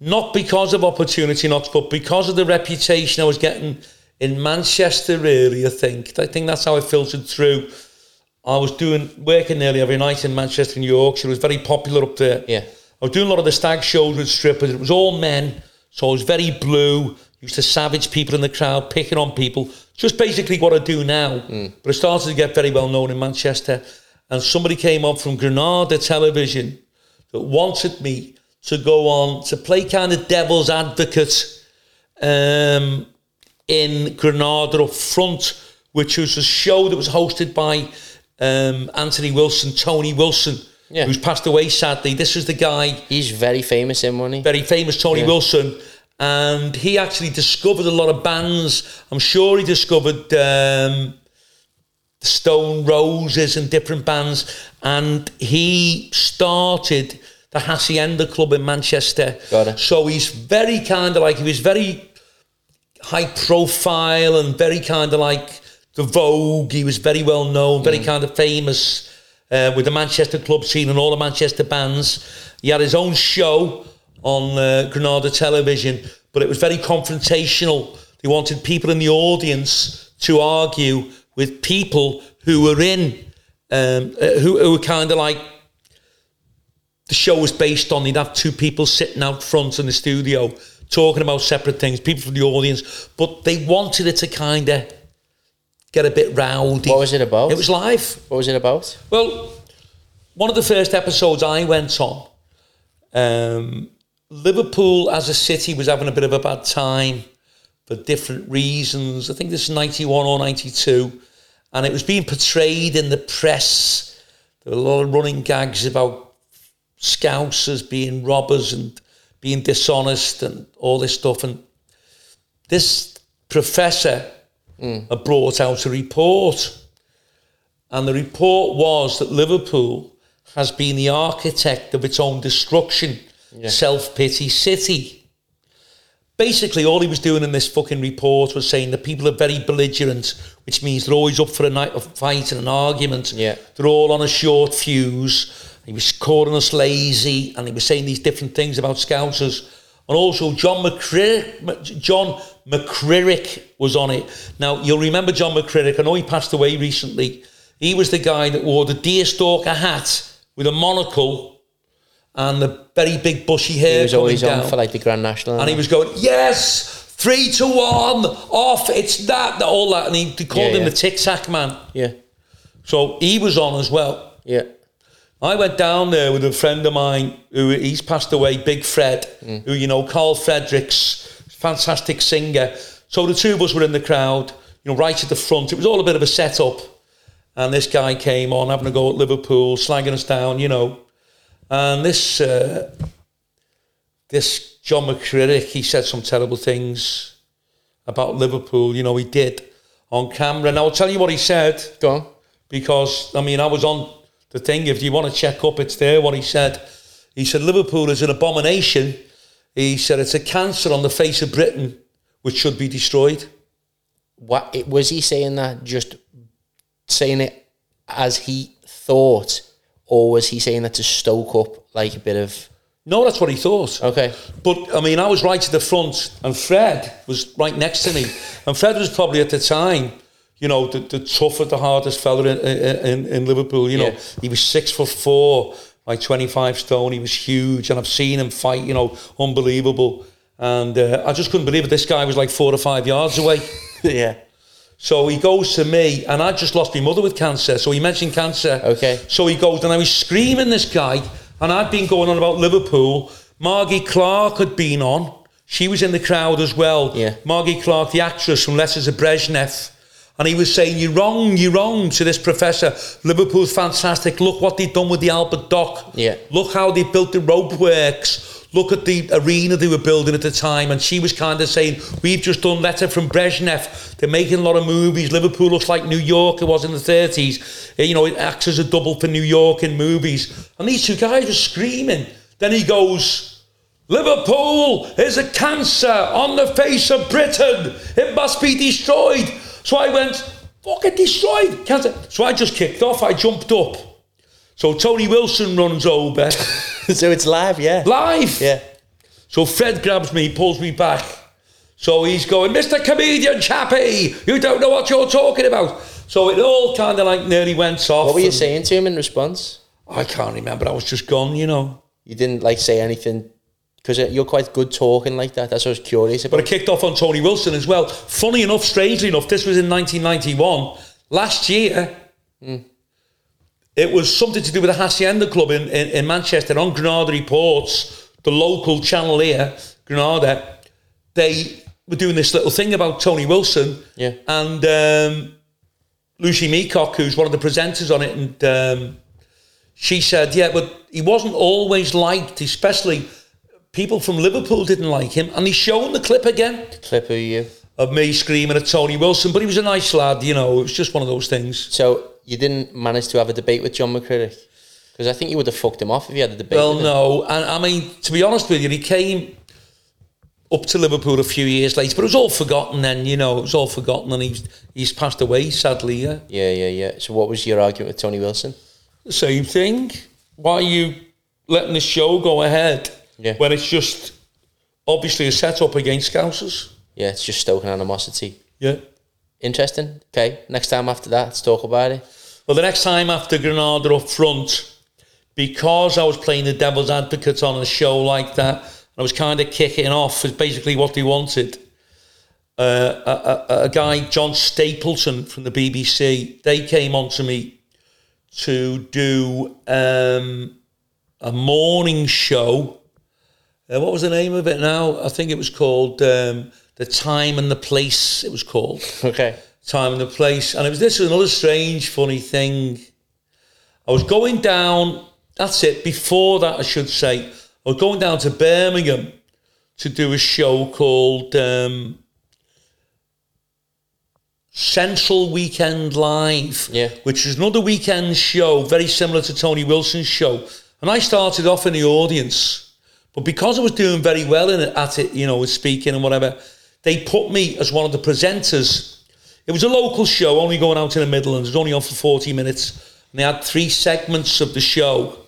not because of opportunity not but because of the reputation I was getting in Manchester. Really, I think. I think that's how it filtered through. I was doing working nearly every night in Manchester and Yorkshire. It was very popular up there. Yeah. I was doing a lot of the stag shows with strippers. It was all men, so I was very blue. Used to savage people in the crowd, picking on people. Just basically what I do now. But I started to get very well known in Manchester. And somebody came up from Granada Television that wanted me to go on to play kind of devil's advocate um, in Granada up front, which was a show that was hosted by um, Anthony Wilson, Tony Wilson, Yeah. who's passed away sadly. This is the guy He's very famous in money. very famous Tony Yeah. Wilson, and he actually discovered a lot of bands. I'm sure he discovered um, Stone Roses and different bands, and he started the Hacienda Club in Manchester. Got it. So he's very kind of like he was very high profile and very kind of like the Vogue. He was very well known, very Mm. kind of famous uh, with the Manchester club scene and all the Manchester bands. He had his own show on uh, Granada television, but it was very confrontational. They wanted people in the audience to argue with people who were in, um, uh, who, who were kind of like the show was based on. They'd have two people sitting out front in the studio talking about separate things, people from the audience, but they wanted it to kind of get a bit rowdy. What was it about? It was live. What was it about? Well, one of the first episodes I went on, um, Liverpool as a city was having a bit of a bad time for different reasons. I think this is 91 or 92. And it was being portrayed in the press. There were a lot of running gags about scousers being robbers and being dishonest and all this stuff. And this professor hmm. had brought out a report. And the report was that Liverpool has been the architect of its own destruction, self pity city. Basically, all he was doing in this fucking report was saying that people are very belligerent, which means they're always up for a night of fight and an argument. Yeah. They're all on a short fuse. He was calling us lazy, and he was saying these different things about Scousers. And also, John McCririck, John McCririck was on it. Now, you'll remember John McCririck. I know he passed away recently. He was the guy that wore the deerstalker hat with a monocle and the very big bushy hair He was always down. on for like the Grand National. and he was going, yes, three to one, off, it's that, all that. And he, they called Yeah, him yeah. the Tic Tac Man. yeah, So he was on as well. yeah, I went down there with a friend of mine who he's passed away, Big Fred, mm. who you know, Carl Fredericks, fantastic singer. So the two of us were in the crowd, you know, right at the front. It was all a bit of a setup. And this guy came on having a go at Liverpool, slagging us down, you know. And this uh, this John McCririck, he said some terrible things about Liverpool, you know, he did on camera. And I'll tell you what he said go on. because I mean I was on the thing. If you want to check up, it's there. What he said. He said Liverpool is an abomination. He said it's a cancer on the face of Britain, which should be destroyed. What was he saying that? Just saying it as he thought, or was he saying that to stoke up like a bit of? No, that's what he thought. Okay, But I mean, I was right to the front, and Fred was right next to me, and Fred was probably at the time, you know, the, the toughest, the hardest fella in, in, in Liverpool. You know, Yeah. he was six foot four, like twenty five stone. He was huge, and I've seen him fight. You know, unbelievable. And uh, I just couldn't believe it. This guy was like four or five yards away. yeah, So he goes to me, and I just lost my mother with cancer. So he mentioned cancer. Okay. So he goes, and I was screaming this guy, and I'd been going on about Liverpool. Margi Clarke had been on. She was in the crowd as well. Yeah. Margi Clarke, the actress from Letters of Brezhnev. And he was saying, You're wrong, you're wrong to this professor. Liverpool's fantastic. Look what they've done with the Albert Dock. Yeah. Look how they built the rope works. Look at the arena they were building at the time. And she was kind of saying, We've just done Letter from Brezhnev. They're making a lot of movies. Liverpool looks like New York it was in the 30s. Uh, You know, it acts as a double for New York in movies. And these two guys were screaming. Then he goes, Liverpool is a cancer on the face of Britain. It must be destroyed. So I went, fucking destroyed. Cancer. So I just kicked off. I jumped up. So Tony Wilson runs over so it's live, yeah. live. Yeah. So Fred grabs me, pulls me back. So he's going, Mr. Comedian Chappie, you don't know what you're talking about. So it all kind of like nearly went off. What were you saying to him in response? I can't remember. I was just gone, you know. You didn't like say anything because you're quite good talking like that. That's what I was curious But I about. kicked off on Tony Wilson as well. Funny enough, strangely enough, this was in 1991. Last year, it was something to do with the Hacienda Club in, in, in Manchester on Granada Reports, the local channel here, Granada. They were doing this little thing about Tony Wilson. Yeah. And um, Lucy Meacock, who's one of the presenters on it, and um, she said, yeah, but he wasn't always liked, especially people from Liverpool didn't like him. And he's shown the clip again Clip of you. of me screaming at Tony Wilson, but he was a nice lad, you know, it was just one of those things. So you didn't manage to have a debate with John McCririck? Because I think you would have fucked him off if you had a debate. Well, no, and I mean, to be honest with you, he came up to Liverpool a few years later, but it was all forgotten then, you know, it was all forgotten, and he's he's passed away, sadly, yeah. Yeah, yeah, yeah. So what was your argument with Tony Wilson? The same thing. Why are you letting the show go ahead Yeah. when it's just obviously a set-up against Scousers? Yeah, it's just stoking animosity. Yeah. Interesting. Okay, next time after that, let's talk about it. Well, the next time after Granada up front, because I was playing the devil's advocate on a show like that, and I was kind of kicking off, is basically what they wanted. Uh, a, a, a guy, John Stapleton from the BBC, they came on to me to do um, a morning show. Uh, what was the name of it now? I think it was called um, The Time and the Place, it was called Okay. time and the place. And it was this was another strange, funny thing. I was going down, that's it, before that, I should say, I was going down to Birmingham to do a show called um, Central Weekend Live, Yeah. which is another weekend show, very similar to Tony Wilson's show. And I started off in the audience, but because I was doing very well in it, at it, you know, with speaking and whatever, they put me as one of the presenters. It was a local show, only going out in the Midlands. It was only on for 40 minutes. And they had three segments of the show.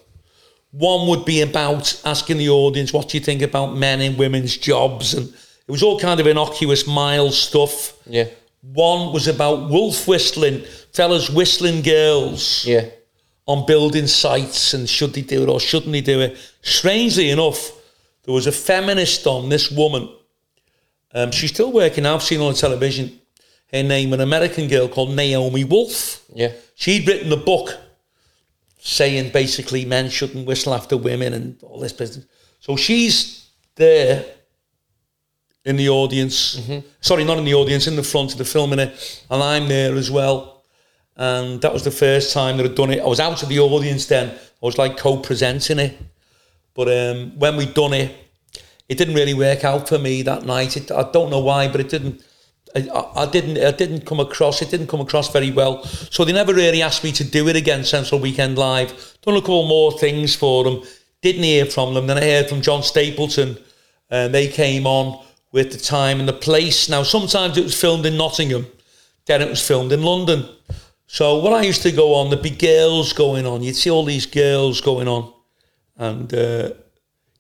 One would be about asking the audience, what do you think about men and women's jobs? And it was all kind of innocuous, mild stuff. Yeah. One was about wolf whistling, fellas whistling girls Yeah. on building sites and should they do it or shouldn't they do it. Strangely enough, there was a feminist on, this woman. Um, she's still working I've seen her on television. Her name, an American girl called Naomi Wolf. Yeah. She'd written a book saying basically men shouldn't whistle after women and all this business. So she's there in the audience. Sorry, not in the audience, in the front of the filming it. And I'm there as well. And that was the first time that I'd done it. I was out of the audience then. I was like co-presenting it. But um, when we'd done it, it didn't really work out for me that night. It, I don't know why, but it didn't. I, I didn't. I didn't come across. It didn't come across very well. So they never really asked me to do it again. Central Weekend Live. Done a couple more things for them. Didn't hear from them. Then I heard from John Stapleton, and they came on with the time and the place. Now sometimes it was filmed in Nottingham, then it was filmed in London. So when I used to go on, there'd be girls going on. You'd see all these girls going on, and uh,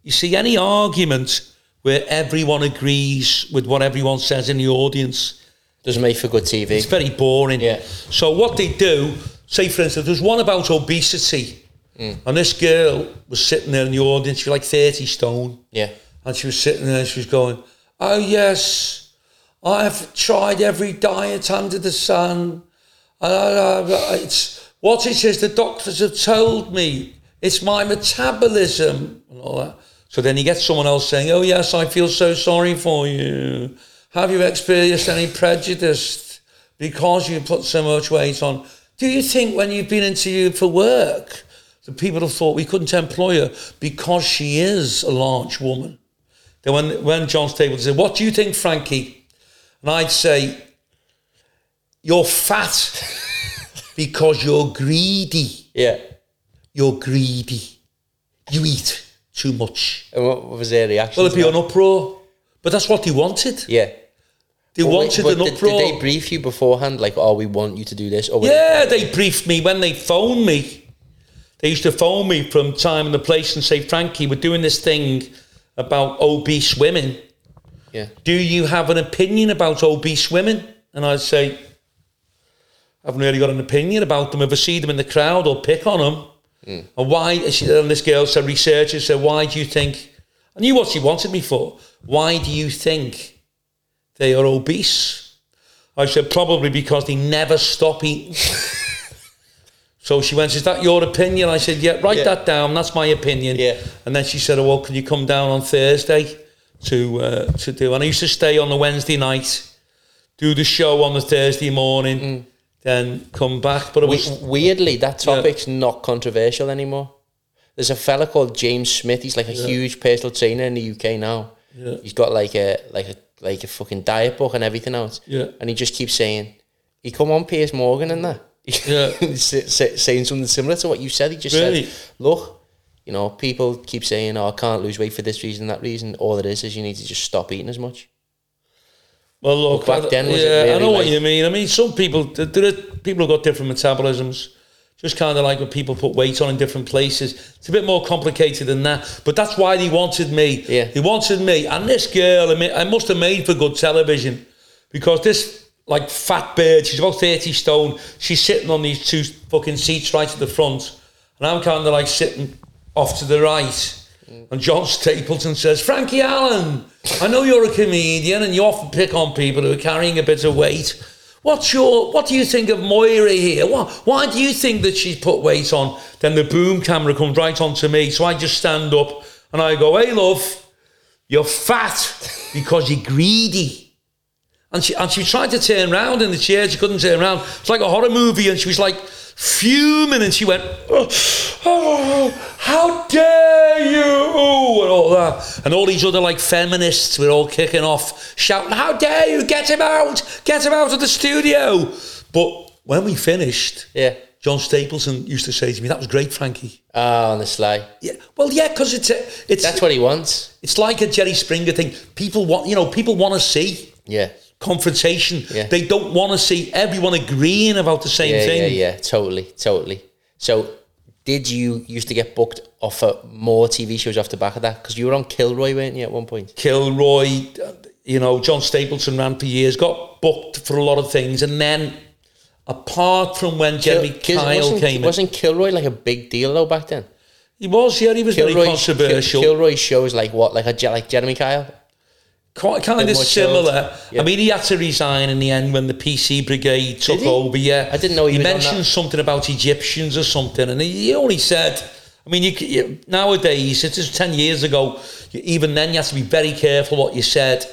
you see any argument where everyone agrees with what everyone says in the audience. Doesn't make for good TV. It's very boring. Yeah. So what they do, say for instance, there's one about obesity, and this girl was sitting there in the audience. She was like 30 stone, Yeah. and she was sitting there. and She was going, "Oh yes, I've tried every diet under the sun. And I, I, it's what it is. The doctors have told me it's my metabolism and all that." So then you get someone else saying, "Oh yes, I feel so sorry for you. Have you experienced any prejudice because you put so much weight on. Do you think when you've been interviewed for work, the people have thought we couldn't employ her because she is a large woman? Then when, when John Stapleton said, What do you think, Frankie? And I'd say, You're fat because you're greedy. Yeah. You're greedy. You eat too much. And what was their reaction? Well, it'd be an uproar. But that's what they wanted. Yeah. They wait, wanted but an did, uproar. did they brief you beforehand? Like, oh, we want you to do this? Or Yeah, they briefed me when they phoned me. They used to phone me from time and the place and say, Frankie, we're doing this thing about obese women. yeah. Do you have an opinion about obese women? And I'd say, I haven't really got an opinion about them. If I see them in the crowd, I'll pick on them. And why? She- and this girl said, researcher said, why do you think? I knew what she wanted me for. Why do you think they are obese? I said, probably because they never stop eating. so she went, is that your opinion? I said, yeah, write Yeah. that down. That's my opinion. Yeah. And then she said, oh, well, can you come down on Thursday to uh, to do? And I used to stay on the Wednesday night, do the show on the Thursday morning, then come back. But it We, was weirdly, that topic's not controversial anymore. There's a fella called James Smith. He's like a huge personal trainer in the UK now. Yeah. He's got like a like a like a fucking diet book and everything else. Yeah. And he just keeps saying, he come on Piers Morgan and that. Yeah. Sa- sa- saying something similar to what you said. He just Really? said, look, you know, people keep saying, oh, I can't lose weight for this reason, that reason. All it is is you need to just stop eating as much. Well, look, back I- then, was it yeah, I really know what you mean. I mean, some people there are people have got different metabolisms. Just kind of like when people put weight on in different places. It's a bit more complicated than that. But that's why they wanted me. Yeah. They wanted me. And this girl, I, mean, I must have made for good television because this like fat bird, she's about 30 stone. She's sitting on these two fucking seats right at the front. And I'm kind of like sitting off to the right. Mm. And John Stapleton says, Frankie Allen, I know you're a comedian and you often pick on people who are carrying a bit of weight. What's your, what do you think of Moira here? Why, why do you think that she's put weight on? Then the boom camera comes right onto me. So I just stand up and I go, hey, love, you're fat because you're greedy. And she, and she tried to turn around in the chair. She couldn't turn around. It's like a horror movie. And she was like fuming. And she went, oh, oh, how dare you? And all that. And all these other like feminists were all kicking off, shouting, how dare you? Get him out. Get him out of the studio. But when we finished, Yeah. John Stapleton used to say to me, that was great, Frankie. Ah, on the sly. Yeah, well, yeah, because it's a, it's That's what he wants. it's like a Jerry Springer thing. People want, you know, people want to see Yeah. Confrontation. Yeah. They don't want to see everyone agreeing about the same Yeah, thing. yeah, yeah. Totally, totally. So, did you used to get booked off for more TV shows off the back of that? Because you were on Kilroy, weren't you, at one point? Kilroy, uh, you know, John Stapleton ran for years, got booked for a lot of things, and then apart from when Jeremy Kil- Kyle wasn't, came in, wasn't Kilroy like a big deal though back then? he was, yeah, he was very controversial. Kil- Kilroy shows like what, like a like Jeremy Kyle? Quite kind of similar. Yeah. I mean, he had to resign in the end when the PC brigade took over. Yeah, I didn't know he he mentioned something about Egyptians or something, and he, he only said. I mean, you, you, nowadays, it's just ten years ago. You, even then, you have to be very careful what you said.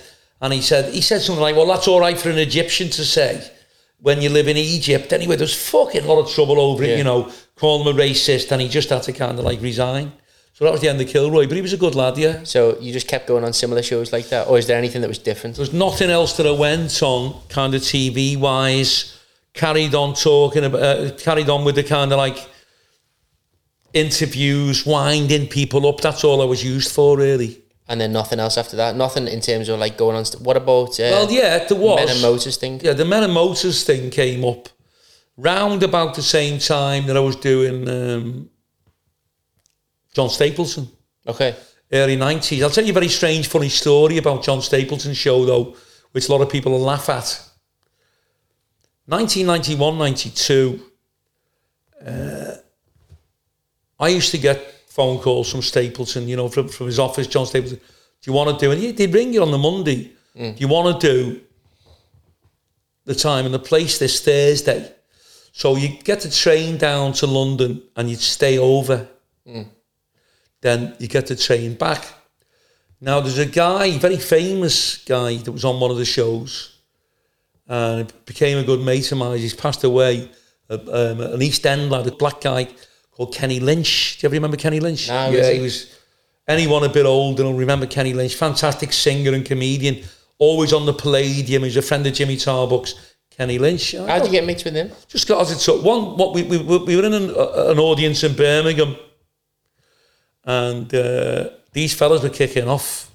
And he said, he said something like, "Well, that's all right for an Egyptian to say when you live in Egypt." Anyway, there's fucking a lot of trouble over it, you know, calling him a racist, and he just had to kind of like resign. So that was the end of Kilroy, but he was a good lad, yeah. So you just kept going on similar shows like that, or is there anything that was different? There's nothing else that I went on, kind of TV wise. Carried on talking about, uh, carried on with the kind of like interviews, winding people up. That's all I was used for, really. And then nothing else after that. Nothing in terms of like going on. St- what about uh, Well, yeah, there was. Men and Motors thing? Yeah, the Men and Motors thing came up round about the same time that I was doing um, John Stapleton. Okay. early 90s. I'll tell you a very strange, funny story about John Stapleton's show, though, which a lot of people will laugh at. 1991, 92, uh, I used to get phone calls from Stapleton, you know, from, from his office, John Stapleton. Do you want to do it? They'd ring you on the Monday. Do you want to do the time and the place this Thursday? So you get the train down to London and you'd stay over then you get the train back. Now there's a guy, very famous guy, that was on one of the shows, and became a good mate of mine. He's passed away. Uh, um, an East End lad, a black guy called Kenny Lynch. Do you ever remember Kenny Lynch? No, yeah, he? he was. Anyone a bit older will remember Kenny Lynch. Fantastic singer and comedian. Always on the Palladium. He's a friend of Jimmy Tarbuck's. Kenny Lynch. How'd you get mixed with him? just got as it took. One, what we, we, we were in an, uh, an audience in Birmingham, and uh, these fellas were kicking off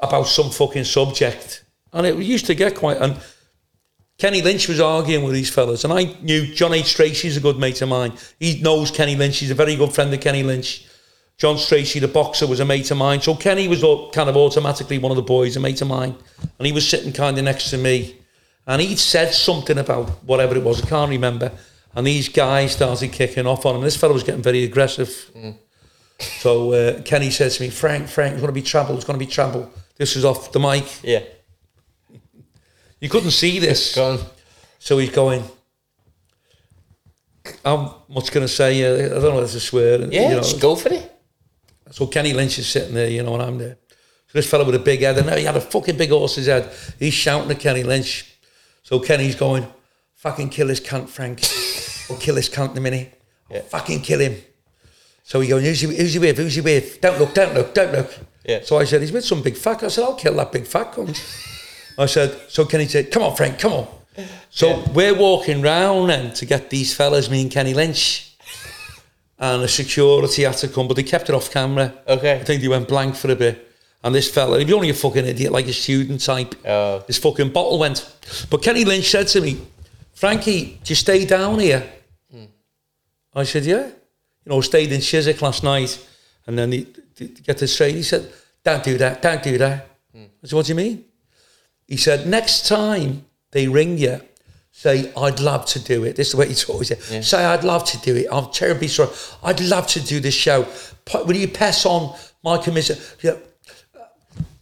about some fucking subject, and it used to get quite. And Kenny Lynch was arguing with these fellas, and I knew John H. Stracey's a good mate of mine. He knows Kenny Lynch. He's a very good friend of Kenny Lynch. John Stracey, the boxer, was a mate of mine. So Kenny was kind of automatically one of the boys, a mate of mine. And he was sitting kind of next to me. And he'd said something about whatever it was, I can't remember. And these guys started kicking off on him. This fellow was getting very aggressive. So uh, Kenny said to me, Frank, Frank, it's going to be trouble, it's going to be trouble. This was off the mic. Yeah. You couldn't see this. So he's going, I'm what's going to say, uh, I don't know if it's a swear. Yeah, you know. just go for it. So Kenny Lynch is sitting there, you know, and I'm there. So this fellow with a big head, and he had a fucking big horse's head. He's shouting at Kenny Lynch. So Kenny's going, fucking kill this cunt, Frank. or kill this cunt in a minute. Yeah. fucking kill him. So he goes, who's he, who's he with? Who's he with? Don't look, don't look, don't look. Yeah. So I said, he's with some big fuck. I said, I'll kill that big fat cunt. I said, so Kenny said, come on, Frank, come on. So we're walking round then to get these fellas, me and Kenny Lynch. And the security had to come, but they kept it off camera. Okay. I think they went blank for a bit. And this fella, he was only a fucking idiot, like a student type. Oh. His fucking bottle went. But Kenny Lynch said to me, Frankie, do you stay down here? Hmm. I said, yeah. You know, stayed in Chiswick last night. And then he, to to get this straight, he said, don't do that, don't do that. I said, what do you mean? He said, next time they ring you, say, I'd love to do it. This is the way he always said. Say, I'd love to do it. I'm terribly sorry. I'd love to do this show. Will you pass on my commission? Yeah.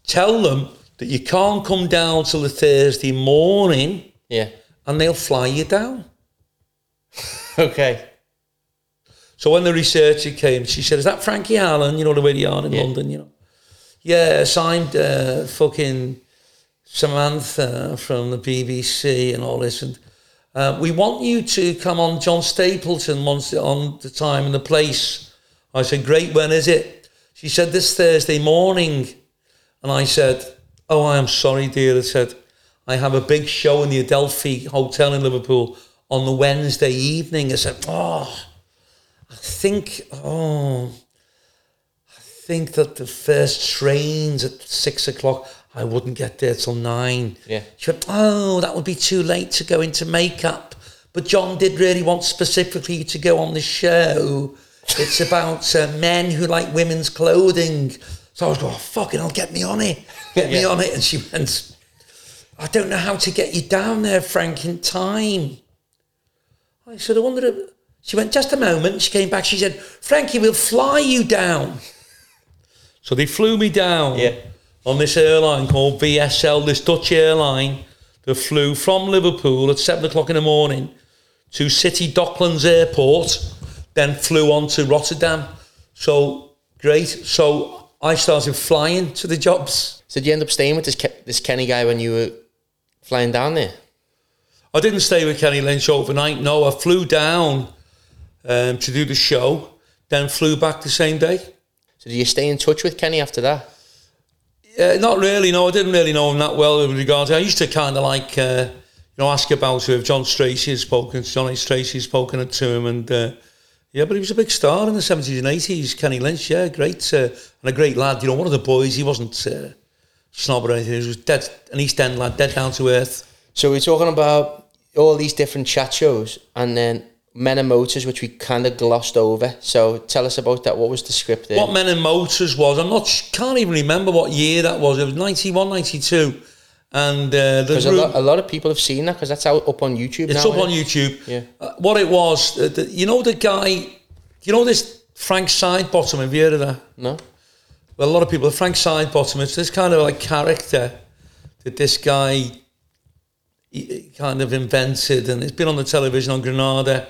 Tell them that you can't come down till the Thursday morning Yeah. and they'll fly you down. Okay. So when the researcher came, she said, "Is that Frankie Allen? You know the way they are in Yeah. London, you know." Yes, I'm uh, fucking Samantha from the BBC and all this, and uh, we want you to come on John Stapleton once on the time and the place. I said, "Great. When is it?" She said, "This Thursday morning," and I said, "Oh, I am sorry, dear." I said, "I have a big show in the Adelphi Hotel in Liverpool on the Wednesday evening." I said, "Oh." I think, oh, I think that the first train's at six o'clock. I wouldn't get there till nine. Yeah. She went, oh, that would be too late to go into makeup. But John did really want specifically to go on the show. It's about uh, men who like women's clothing. So I was going, oh, fucking, I'll get me on it. Get me on it. And she went, I don't know how to get you down there, Frank, in time. I said, I wonder if... She went, just a moment. She came back. She said, Frankie, we'll fly you down. So they flew me down Yeah. on this airline called VSL, this Dutch airline that flew from Liverpool at seven o'clock in the morning to City Docklands Airport, then flew on to Rotterdam. So great. So I started flying to the jobs. So did you end up staying with this Ke- this Kenny guy when you were flying down there? I didn't stay with Kenny Lynch overnight. No, I flew down um, to do the show, then flew back the same day. So did you stay in touch with Kenny after that? Uh, not really. No, I didn't really know him that well with regards. I used to kind of like, uh, you know, ask about if John Stracey had spoken, John H. Stracey had spoken to him, and uh, yeah, but he was a big star in the seventies and eighties. Kenny Lynch, yeah, great uh, and a great lad. You know, one of the boys. He wasn't uh, snob or anything. He was dead, an East End lad, dead down to earth. So we're talking about all these different chat shows and then Men and Motors, which we kind of glossed over. So tell us about that. What was the script there? What Men and Motors was, I'm not, can't even remember what year that was. It was 91, 92. And uh, there's a lot, a lot of people have seen that because that's out up on YouTube It's now. up on it? YouTube. Yeah. Uh, what it was, uh, the, you know the guy, you know this Frank Sidebottom, have you heard of that? No? Well, a lot of people, Frank Sidebottom, it's this kind of like character that this guy he- kind of invented and it's been on the television on Granada.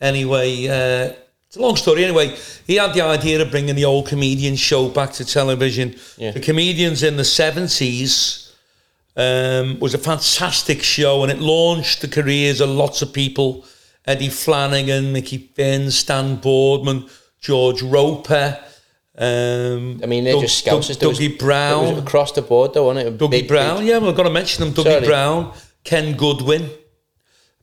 Anyway, uh, it's a long story. Anyway, he had the idea of bringing the old comedian show back to television. Yeah. The comedians in the 70s um, was a fantastic show and it launched the careers of lots of people. Eddie Flanagan, Mickey Finn, Stan Boardman, George Roper. Um, I mean, they're Doug- just scousers. Doug- was- Dougie It Brown. was across the board, though, wasn't it? Dougie Big, Brown, big- yeah, we've got to mention them. Dougie Sorry. Brown, Ken Goodwin,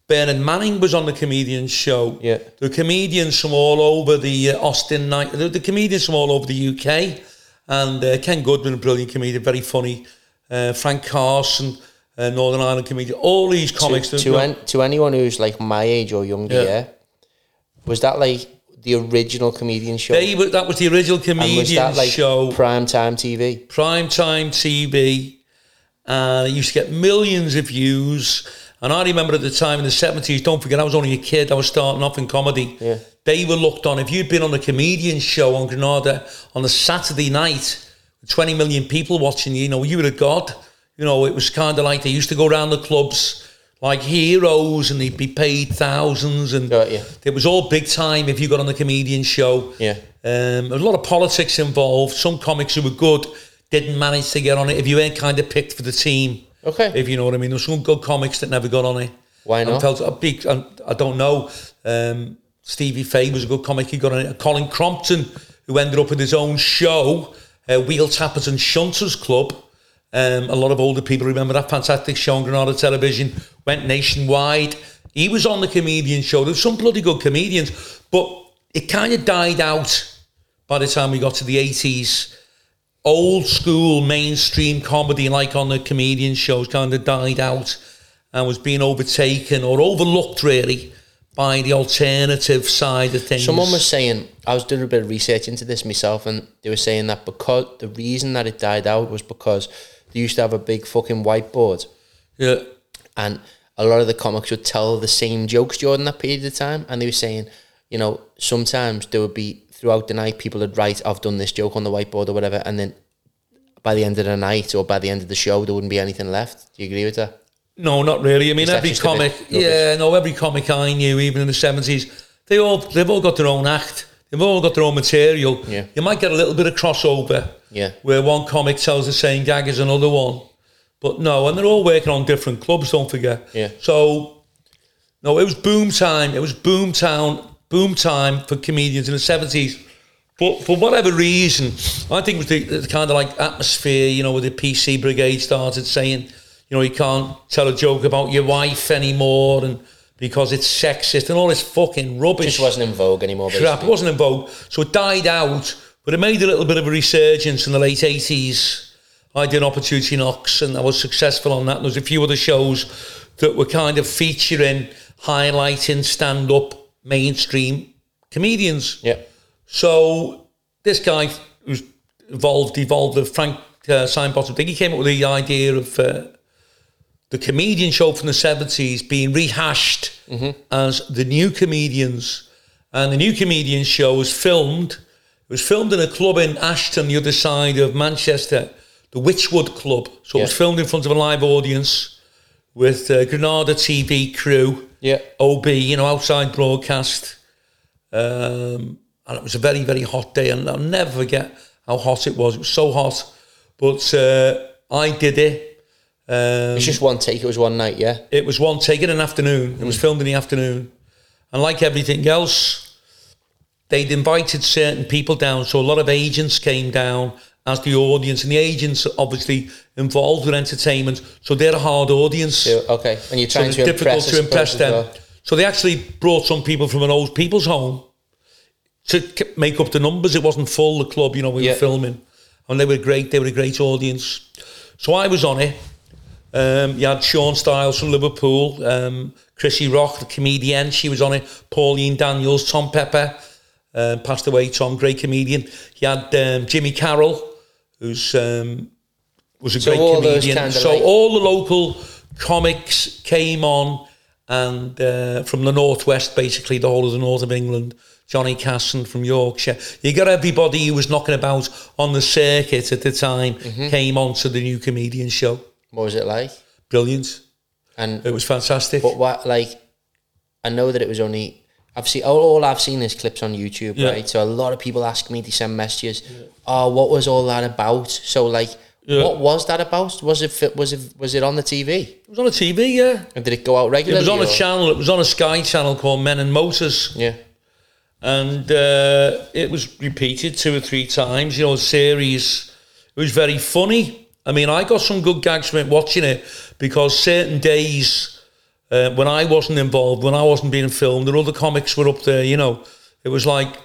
Bernard Manning was on the comedian show. Yeah. The comedians from all over the uh, Austin night, the, the comedians from all over the UK, and uh, Ken Goodwin, a brilliant comedian, very funny. Uh, Frank Carson, Northern Ireland comedian. All these comics. to, to, an, to anyone who's like my age or younger, Yeah. yeah. Was that like the original comedian show? they were, that was the original and was comedian that like show. prime time TV? prime time TV, and it used to get millions of views. And I remember at the time in the seventies. Don't forget, I was only a kid. I was starting off in comedy. Yeah. They were looked on. If you'd been on a comedian show on Granada on a Saturday night, twenty million people watching you, you know, you were a god. You know, it was kind of like they used to go around the clubs like heroes, and they'd be paid thousands, and it was all big time if you got on the comedian show. Yeah. Um, there was a lot of politics involved. Some comics who were good didn't manage to get on it if you weren't kind of picked for the team. Okay. If you know what I mean. There's some good comics that never got on it. Why And not? felt a big, and I don't know. Um, Stevie Fay was a good comic. He got on it. Colin Crompton, who ended up with his own show, uh, Wheel Tappers and Shunters Club. Um, a lot of older people remember that fantastic show on Granada Television. Went nationwide. He was on the comedian show. There was some bloody good comedians, but it kind of died out by the time we got to the 80s. Old school mainstream comedy, like on the comedian shows, kind of died out and was being overtaken or overlooked, really, by the alternative side of things. Someone was saying, I was doing a bit of research into this myself, and they were saying that because the reason that it died out was because they used to have a big fucking whiteboard, Yeah. and a lot of the comics would tell the same jokes during that period of time, and they were saying, you know, sometimes there would be throughout the night people would write, "I've done this joke on the whiteboard" or whatever, and then by the end of the night or by the end of the show, there wouldn't be anything left. Do you agree with that? No, not really. I mean, every just a bit comic, yeah, no, every comic I knew, even in the seventies, they all they've all got their own act. They've all got their own material. Yeah. You might get a little bit of crossover. Yeah. Where one comic tells the same gag as another one, but no, and they're all working on different clubs. Don't forget. Yeah. So, no, it was boom time. It was boom town, boom time for comedians in the seventies. But for whatever reason, I think it was the, the kind of like atmosphere, you know, where the PC brigade started saying, you know, you can't tell a joke about your wife anymore, and because it's sexist and all this fucking rubbish Just wasn't in vogue anymore. crap. It wasn't in vogue, so it died out. But it made a little bit of a resurgence in the late eighties. I did Opportunity Knocks, and I was successful on that. And there was a few other shows that were kind of featuring, highlighting stand-up mainstream comedians. Yeah. So this guy who's evolved, evolved the Frank uh, Sidebottom thing. He came up with the idea of uh, the comedian show from the seventies being rehashed as the new comedians, and the new comedian show was filmed. It was filmed in a club in Ashton, the other side of Manchester, the Witchwood Club. So it was filmed in front of a live audience with uh, Granada TV crew. Yeah. OB, you know, outside broadcast. Um, and it was a very, very hot day, and I'll never forget how hot it was. It was so hot, but uh, I did it. Um, It's just one take. It was one night. Yeah. it was one take in an afternoon. It was filmed in the afternoon, and like everything else, they'd invited certain people down. So a lot of agents came down as the audience, and the agents are obviously involved with entertainment, so they're a hard audience Yeah, Okay. And you're trying it's to difficult to impress them. well. So they actually brought some people from an old people's home to make up the numbers. It wasn't full, the club, you know, we Yeah. were filming. And they were great. They were a great audience. So I was on it. Um, you had Sean Stiles from Liverpool, um, Chrissy Rock, the comedian. She was on it. Pauline Daniels, Tom Pepper, uh, passed away. Tom, great comedian. You had um, Jimmy Carroll, who's um, was a So great comedian. so like- all the local comics came on, and uh, from the northwest, basically the whole of the north of England. Johnny Casson from Yorkshire. You got everybody who was knocking about on the circuit at the time Mm-hmm. came on to the new comedian show. What was it like? Brilliant. And It was fantastic. But what, like, I know that it was only. I've seen all, all I've seen is clips on YouTube, Yeah. right? So a lot of people ask me to send messages. Oh, what was all that about? So like, Yeah. What was that about? Was it was it was it on the TV? It was on the TV, yeah. And did it go out regularly? It was on a channel. It was on a Sky channel called Men and Motors. Yeah. and uh, it was repeated two or three times. You know, a series. It was very funny. I mean, I got some good gags from it watching it because certain days uh, when I wasn't involved, when I wasn't being filmed, all the other comics were up there. You know, it was like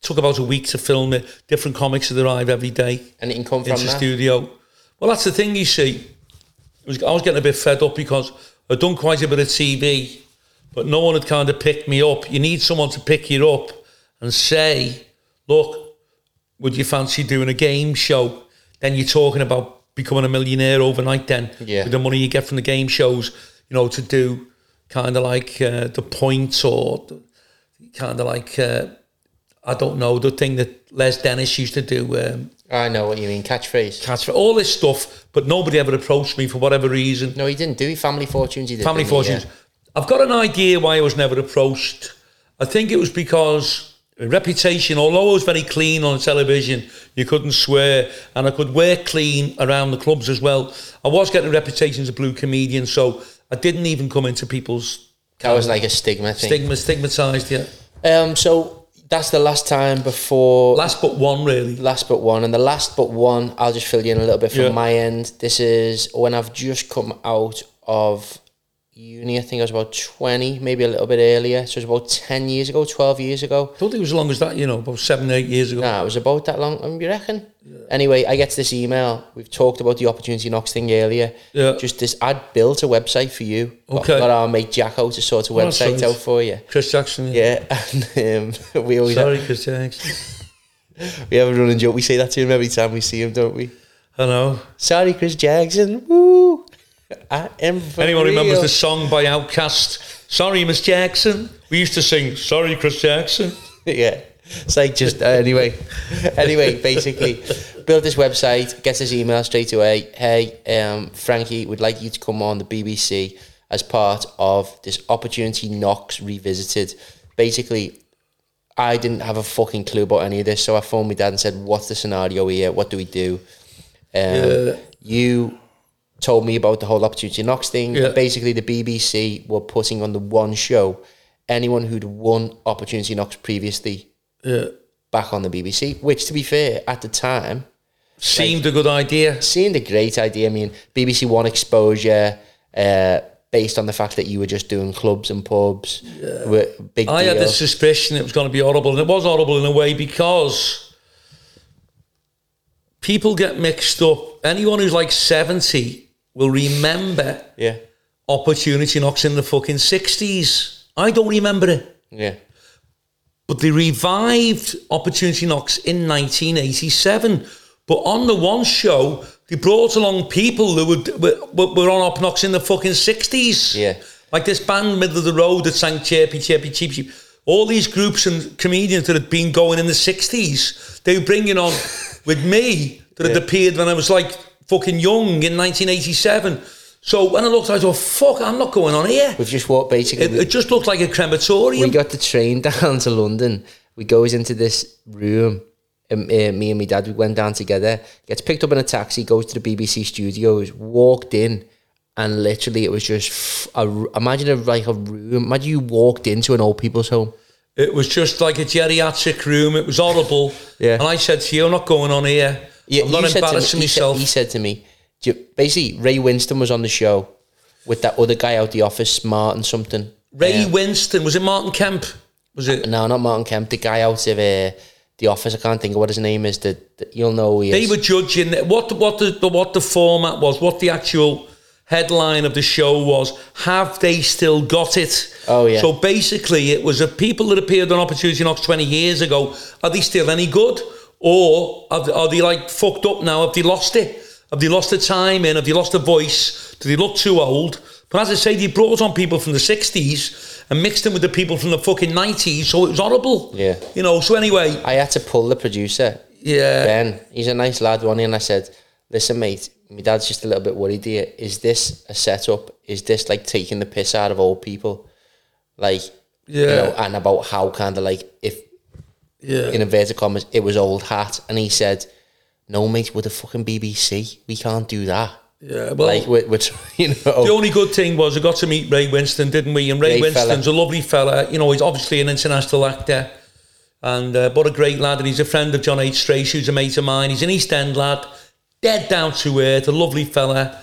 took about a week to film it. Different comics would arrive every day And it can come from into the that. studio. Well, that's the thing you see. It was, I was getting a bit fed up because I'd done quite a bit of TV, but no one had kind of picked me up. You need someone to pick you up and say, look, would you fancy doing a game show? Then you're talking about becoming a millionaire overnight then Yeah. with the money you get from the game shows, you know, to do kind of like uh, the point or kind of like, uh, I don't know, the thing that Les Dennis used to do. Um, I know what you mean. Catchphrase. for all this stuff, but nobody ever approached me for whatever reason. No, he didn't do it. Family Fortunes. He did. Family didn't he? fortunes. I've got an idea why I was never approached. I think it was because reputation, although I was very clean on television, you couldn't swear, and I could wear clean around the clubs as well. I was getting a reputation as a blue comedian, so I didn't even come into people's That was like a stigma thing. stigma, stigmatized. Yeah, Um, so that's the last time before last but one really. last but one, and the last but one, I'll just fill you in a little bit from Yeah. my end. This is when I've just come out of uni. I think I was about twenty, maybe a little bit earlier. So it was about ten years ago, twelve years ago. I don't think it was as long as that. You know, about seven, eight years ago. Nah, it was about that long. um, You reckon? Anyway, I get to this email. We've talked about the opportunity knocks thing earlier. Yeah. Just this, I'd built a website for you. Got- Okay. Got our mate Jacko to sort a that's website out for you. Chris Jackson. Yeah, and um, we always Sorry, Chris Jackson. we have a running joke. We say that to him every time we see him, don't we? I know. Sorry, Chris Jackson. Woo! I am Anyone real. remembers the song by Outkast? Sorry, Miss Jackson. We used to sing, Sorry, Chris Jackson. yeah. It's like just uh, anyway. anyway, basically, build this website, get his email straight away. Hey, um, Frankie, would like you to come on the BBC as part of this opportunity knocks revisited. Basically, I didn't have a fucking clue about any of this, so I phoned my dad and said, "What's the scenario here? What do we do?" Um, You told me about the whole opportunity knocks thing. Yeah. Basically, the BBC were putting on the one show anyone who'd won opportunity knocks previously Yeah. back on the BBC. Which, to be fair, at the time Seemed a good idea. seemed a great idea. I mean, BBC One exposure. Uh, Based on the fact that you were just doing clubs and pubs, were big I deal. had this suspicion it was going to be horrible, and it was horrible in a way because people get mixed up. Anyone who's like 70 will remember yeah, Opportunity Knocks in the fucking 60s. I don't remember it. yeah, but they revived Opportunity Knocks in 1987. But on the one show, they brought along people who were, were, were on Op Knocks in the fucking 60s. Yeah. Like this band, Middle of the Road, that sang Chirpy, Chirpy, Cheep, Cheep. All these groups and comedians that had been going in the 60s, they were bringing on with me that had appeared when I was like fucking young in 1987. So when I looked, I thought, fuck, I'm not going on here. we've just walked basically. It, it just looked like a crematorium. we got the train down to London. We goes into this room. Um, uh, me and my dad, we went down together. Gets picked up in a taxi, goes to the BBC studios, walked in, and literally it was just f- a, imagine a like a room. Imagine you walked into an old people's home. It was just like a geriatric room. It was horrible. Yeah. And I said to you, I'm not going on here. I'm not you said me- embarrassing he said- he said to me, you- basically, Ray Winstone was on the show with that other guy out the office, Smart and something. Ray Um, Winstone, was it Martin Kemp? Was it? no, not Martin Kemp. The guy out of uh, the office. I can't think of what his name is. The, the you'll know who he They is. were judging what the, what the, the what the format was, what the actual headline of the show was. Have they still got it? Oh, yeah. So basically, it was of people that appeared on Opportunity Knocks 20 years ago. Are they still any good, or are they, are they like fucked up now? Have they lost it? Have they lost the time in? Have they lost the voice? Do they look too old? But as I say, they brought on people from the 60s and mixed them with the people from the fucking 90s, so it was horrible. Yeah. You know, so anyway, I had to pull the producer, yeah. Ben. He's a nice lad, one, and I said, "Listen, mate, my dad's just a little bit worried here. Is this a setup? Is this like taking the piss out of old people? Like, you Yeah. know, and about how kind of like if Yeah. in inverted commas it was old hat?" And he said, no mate, with the fucking BBC, we can't do that. Yeah, well, Like, we're, we're you the only good thing was I got to meet Ray Winstone, didn't we? And Ray Great fella. Winstone's a lovely fella. You know, he's obviously an international actor, and uh, but a great lad. And he's a friend of John H. Stracey, who's a mate of mine. He's an East End lad, dead down to earth, a lovely fella,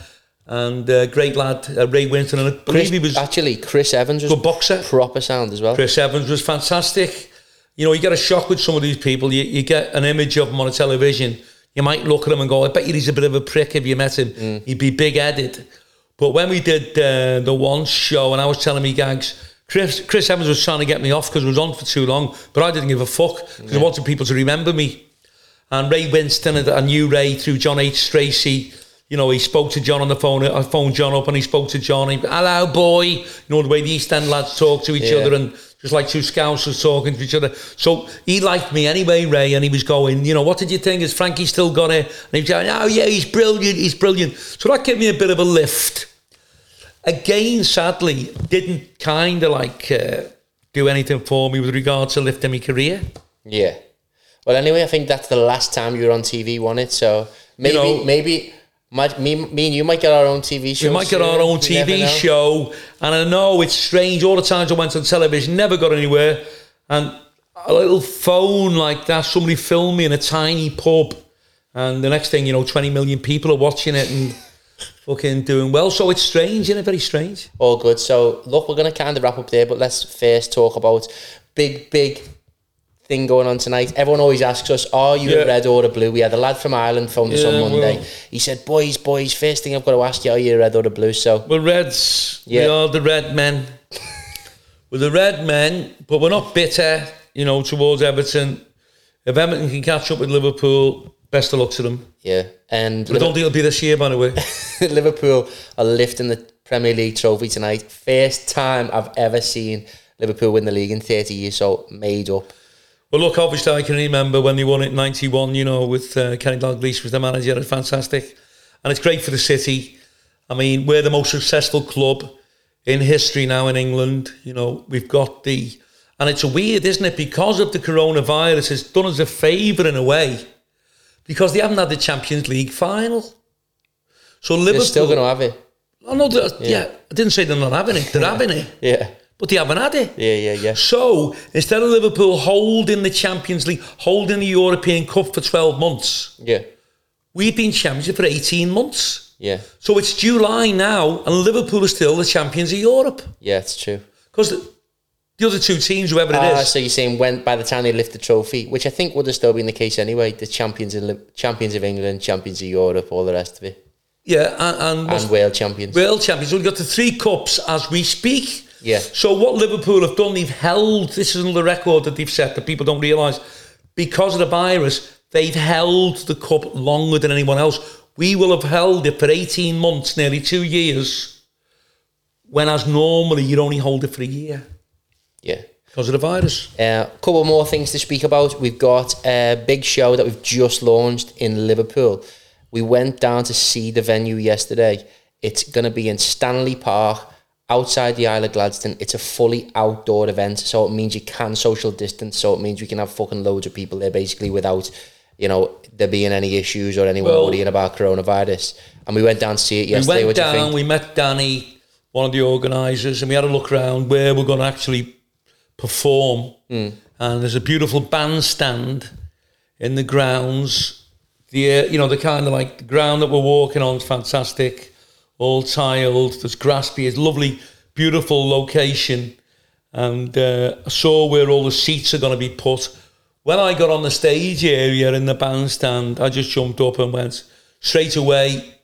and uh, great lad. Uh, Ray Winston, and I believe Chris, he was actually, Chris Evans was a good boxer. proper sound as well. Chris Evans was fantastic. You know, you get a shock with some of these people. You, you get an image of them on a television. You might look at him and go, I bet you he's a bit of a prick if you met him. He'd be big headed. But when we did uh, the one show and I was telling me gags, Chris, Chris Evans was trying to get me off because it was on for too long, but I didn't give a fuck because I wanted people to remember me. And Ray Winstone, and I knew Ray through John H. Stracey. You know, he spoke to John on the phone. I phoned John up and he spoke to John. He, Hello, boy. You know, the way the East End lads talk to each Yeah. other and just like two scousers talking to each other. So he liked me anyway, Ray, and he was going, you know, what did you think? Is Frankie still got it? And he was going, oh, yeah, he's brilliant, he's brilliant. So that gave me a bit of a lift. Again, sadly, didn't kind of like uh, do anything for me with regard to lifting my career. Yeah. Well, anyway, I think that's the last time you were on TV, wasn't it? So maybe, know- maybe might, me, me and you might get our own TV show. We might get our own TV show. And I know it's strange. All the times I went on television, never got anywhere. And a little phone like that, somebody filmed me in a tiny pub. And the next thing, you know, 20 million people are watching it and fucking doing well. So it's strange, isn't it? Very strange. All good. So, look, we're going to kind of wrap up there, but let's first talk about big, big thing going on tonight. Everyone always asks us, are you Yeah. a red or a blue? We had a lad from Ireland phoned us on Monday. well- he said, boys, boys, first thing I've got to ask you, are you a red or a blue? So, We're Reds. Yeah. We are the Red Men. we're the Red Men, but we're not bitter, you know, towards Everton. If Everton can catch up with Liverpool, best of luck to them. yeah. And I don't think it'll be this year, by the way. Liverpool are lifting the Premier League trophy tonight. First time I've ever seen Liverpool win the league in 30 years, so made up. Well, look, obviously, I can remember when they won it in 91, you know, with uh, Kenny Dalglish was the manager. It's fantastic. And it's great for the city. I mean, we're the most successful club in history now in England. You know, we've got the. And it's weird, isn't it? Because of the coronavirus, it's done us a favour in a way. Because they haven't had the Champions League final. So Liverpool. They're still going to have it. Oh, no, they're- yeah. I didn't say they're not having it. They're having it. Yeah, But they haven't had it. yeah, yeah, yeah. So instead of Liverpool holding the Champions League, holding the European Cup for 12 months, Yeah, we've been champions for 18 months. yeah, So it's July now, and Liverpool are still the champions of Europe. yeah, it's true. Because the, the other two teams, whoever it Ah, is, so you're saying when by the time they lift the trophy, which I think would have still been the case anyway, the champions of champions of England, champions of Europe, all the rest of it, yeah, and, and, and world champions. world champions. So we've got the three cups as we speak. Yeah. So what Liverpool have done, they've held, this is the record that they've set that people don't realise, because of the virus, they've held the cup longer than anyone else. We will have held it for 18 months, nearly two years, when as normally you'd only hold it for a year Yeah. because of the virus. A uh, couple more things to speak about. We've got a big show that we've just launched in Liverpool. We went down to see the venue yesterday. It's going to be in Stanley Park, outside the Isla Gladstone. It's a fully outdoor event, so it means you can social distance. So it means we can have fucking loads of people there, basically, without you know there being any issues or anyone Well- worrying about coronavirus. And we went down to see it yesterday. we went down, we met Danny, one of the organisers, and we had a look around where we're going to actually perform. Hmm. And there's a beautiful bandstand in the grounds. The you know the kind of like the ground that we're walking on is fantastic, all tiled. There's grass. It's lovely, beautiful location. And uh, I saw where all the seats are going to be put. When I got on the stage area in the bandstand, I just jumped up and went straight away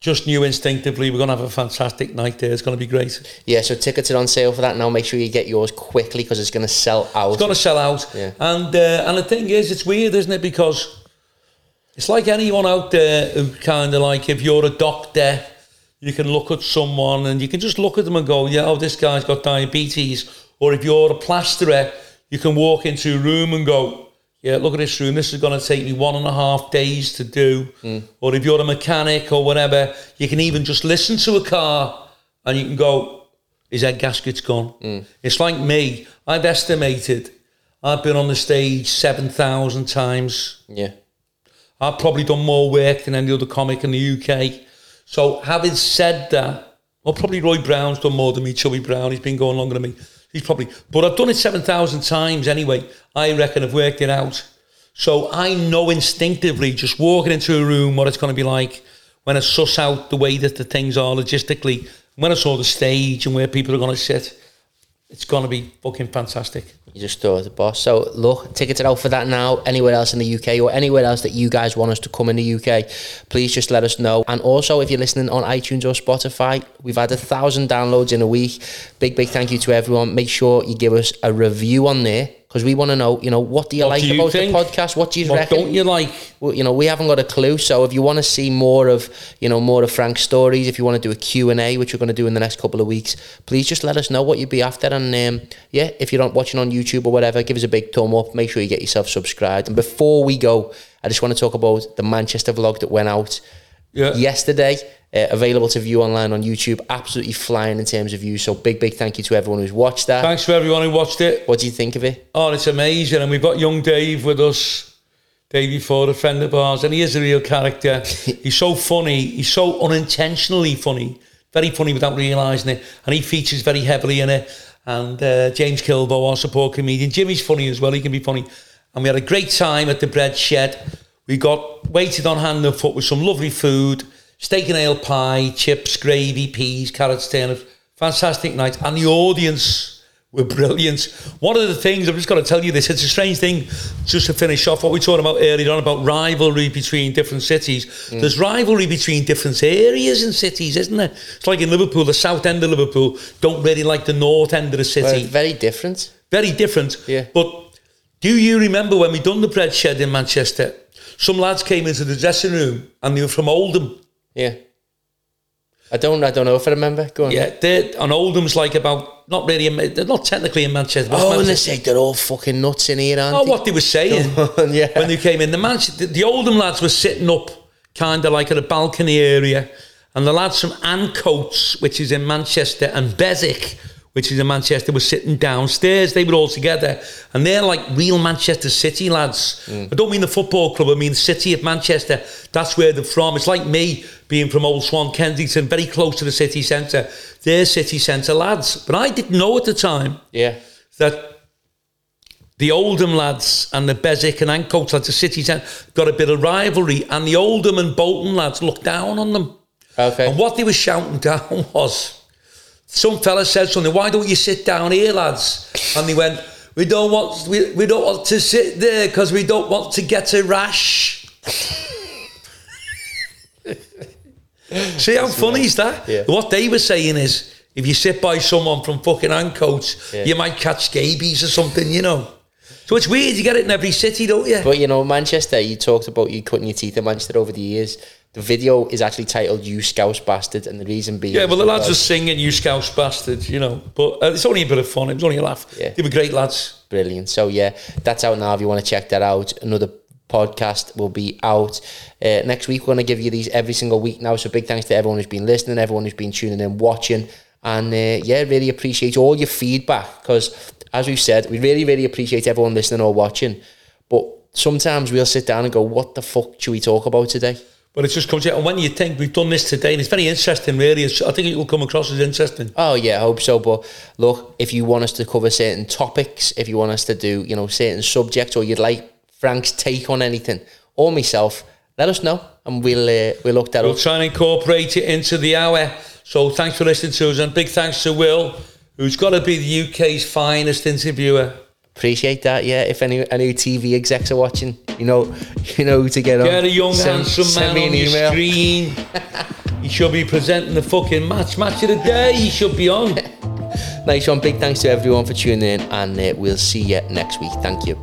just knew instinctively we're going to have a fantastic night there. It's going to be great. Yeah, so tickets are on sale for that now. Make sure you get yours quickly because it's going to sell out. It's going to sell out. Yeah. And uh, and the thing is, it's weird, isn't it? Because it's like anyone out there who kind of like, if you're a doctor, you can look at someone and you can just look at them and go, yeah, oh, this guy's got diabetes. Or if you're a plasterer, you can walk into a room and go, yeah, look at this room. This is going to take me one and a half days to do. Hmm. Or if you're a mechanic or whatever, you can even just listen to a car and you can go, his head gasket's gone. Hmm. It's like me. I've estimated I've been on the stage 7,000 times. yeah, I've probably done more work than any other comic in the UK. So having said that, well, probably Roy Brown's done more than me. Chubby Brown, he's been going longer than me. He's probably, but I've done it seven thousand times anyway. I reckon I've worked it out. So I know instinctively, just walking into a room, what it's going to be like when I suss out the way that the things are logistically. When I saw the stage and where people are going to sit, it's going to be fucking fantastic. You just thought the boss. So look, tickets are out for that now. Anywhere else in the UK or anywhere else that you guys want us to come in the UK, please just let us know. And also, if you're listening on iTunes or Spotify, we've had a thousand downloads in a week. Big, big thank you to everyone. Make sure you give us a review on there because we want to know, you know, what do you What like do you about think? the podcast? What do you What reckon? don't you like? well, you know, we haven't got a clue. So if you want to see more of, you know, more of Frank's stories, if you want to do a Q&A, which we're going to do in the next couple of weeks, please just let us know what you'd be after. And um, yeah, if you're not watching on YouTube or whatever, give us a big thumb up. Make sure you get yourself subscribed. And before we go, I just want to talk about the Manchester vlog that went out Yeah. yesterday. Uh, available to view online on YouTube. Absolutely flying in terms of views. So big, big thank you to everyone who's watched that. Thanks for everyone who watched it. What do you think of it? Oh, it's amazing. And we've got young Dave with us. Dave before a friend of ours, and he is a real character. he's so funny. He's so unintentionally funny. Very funny without realising it. And he features very heavily in it. And uh, James Kilbo, our support comedian. Jimmy's funny as well. He can be funny. And we had a great time at the bread shed. We got waited on hand and foot with some lovely food. Steak and ale pie, chips, gravy, peas, carrots, turnips. Fantastic night. And the audience were brilliant. One of the things, I've just got to tell you this, it's a strange thing, just to finish off what we talked about earlier on about rivalry between different cities. Mm. There's rivalry between different areas and cities, isn't there? It's like in Liverpool, the south end of Liverpool don't really like the north end of the city. Well, very different. Very different. Yeah. But do you remember when we done the bread shed in Manchester? Some lads came into the dressing room and they were from Oldham. Yeah. I don't. I don't know if I remember. Go on. Yeah, they're, and Oldham's like about, not really, in, they're not technically in Manchester. Oh, and they Manchester. say they're all fucking nuts in here, aren't Oh, they? what they were saying yeah. when they came in. The Manchester, the Oldham lads were sitting up kind of like at a balcony area, and the lads from Ancoats, which is in Manchester, and Beswick, which is in Manchester, were sitting downstairs. They were all together, and they're like real Manchester City lads. Mm. I don't mean the football club. I mean the city of Manchester. That's where they're from. It's like me being from Old Swan, Kensington, very close to the city centre. They're city centre lads, but I didn't know at the time yeah. that the Oldham lads and the Beswick and Ancoats lads, the city centre, got a bit of rivalry, and the Oldham and Bolton lads looked down on them. Okay. And what they were shouting down was, some fella said something, why don't you sit down here, lads? And they went, we don't want, we, we don't want to sit there because we don't want to get a rash. See how funny is that? Yeah. What they were saying is, if you sit by someone from fucking Ancoats, Yeah. you might catch scabies or something, you know. So it's weird, you get it in every city, don't you? But you know, Manchester. You talked about you cutting your teeth in Manchester over the years. The video is actually titled "You Scouse Bastard," and the reason being. Yeah, well, the lads were singing, you scouse bastard, you know. But uh, it's only a bit of fun. It was only a laugh. Yeah. They were great lads. Brilliant. So yeah, that's out now. If you want to check that out, another podcast will be out uh, next week. We're going to give you these every single week now. So big thanks to everyone who's been listening, everyone who's been tuning in, watching, and uh, yeah, really appreciate all your feedback because, as we've said, we really, really appreciate everyone listening or watching. But sometimes we'll sit down and go, "What the fuck should we talk about today?" But it just comes out. And when you think we've done this today, and it's very interesting, really. It's, I think it will come across as interesting. Oh yeah, I hope so. But look, if you want us to cover certain topics, if you want us to do, you know, certain subjects, or you'd like Frank's take on anything, or myself, let us know, and we'll uh, we'll look that We'll up. try and incorporate it into the hour. So thanks for listening to us, and big thanks to Will, who's got to be the UK's finest interviewer. Appreciate that. Yeah, if any any TV execs are watching, you know, you know to get on. Get a young Send- handsome send man me on an email. screen. he should be presenting the fucking match, match of the day. He should be on. Nice one. Big thanks to everyone for tuning in, and uh, we'll see you next week. Thank you.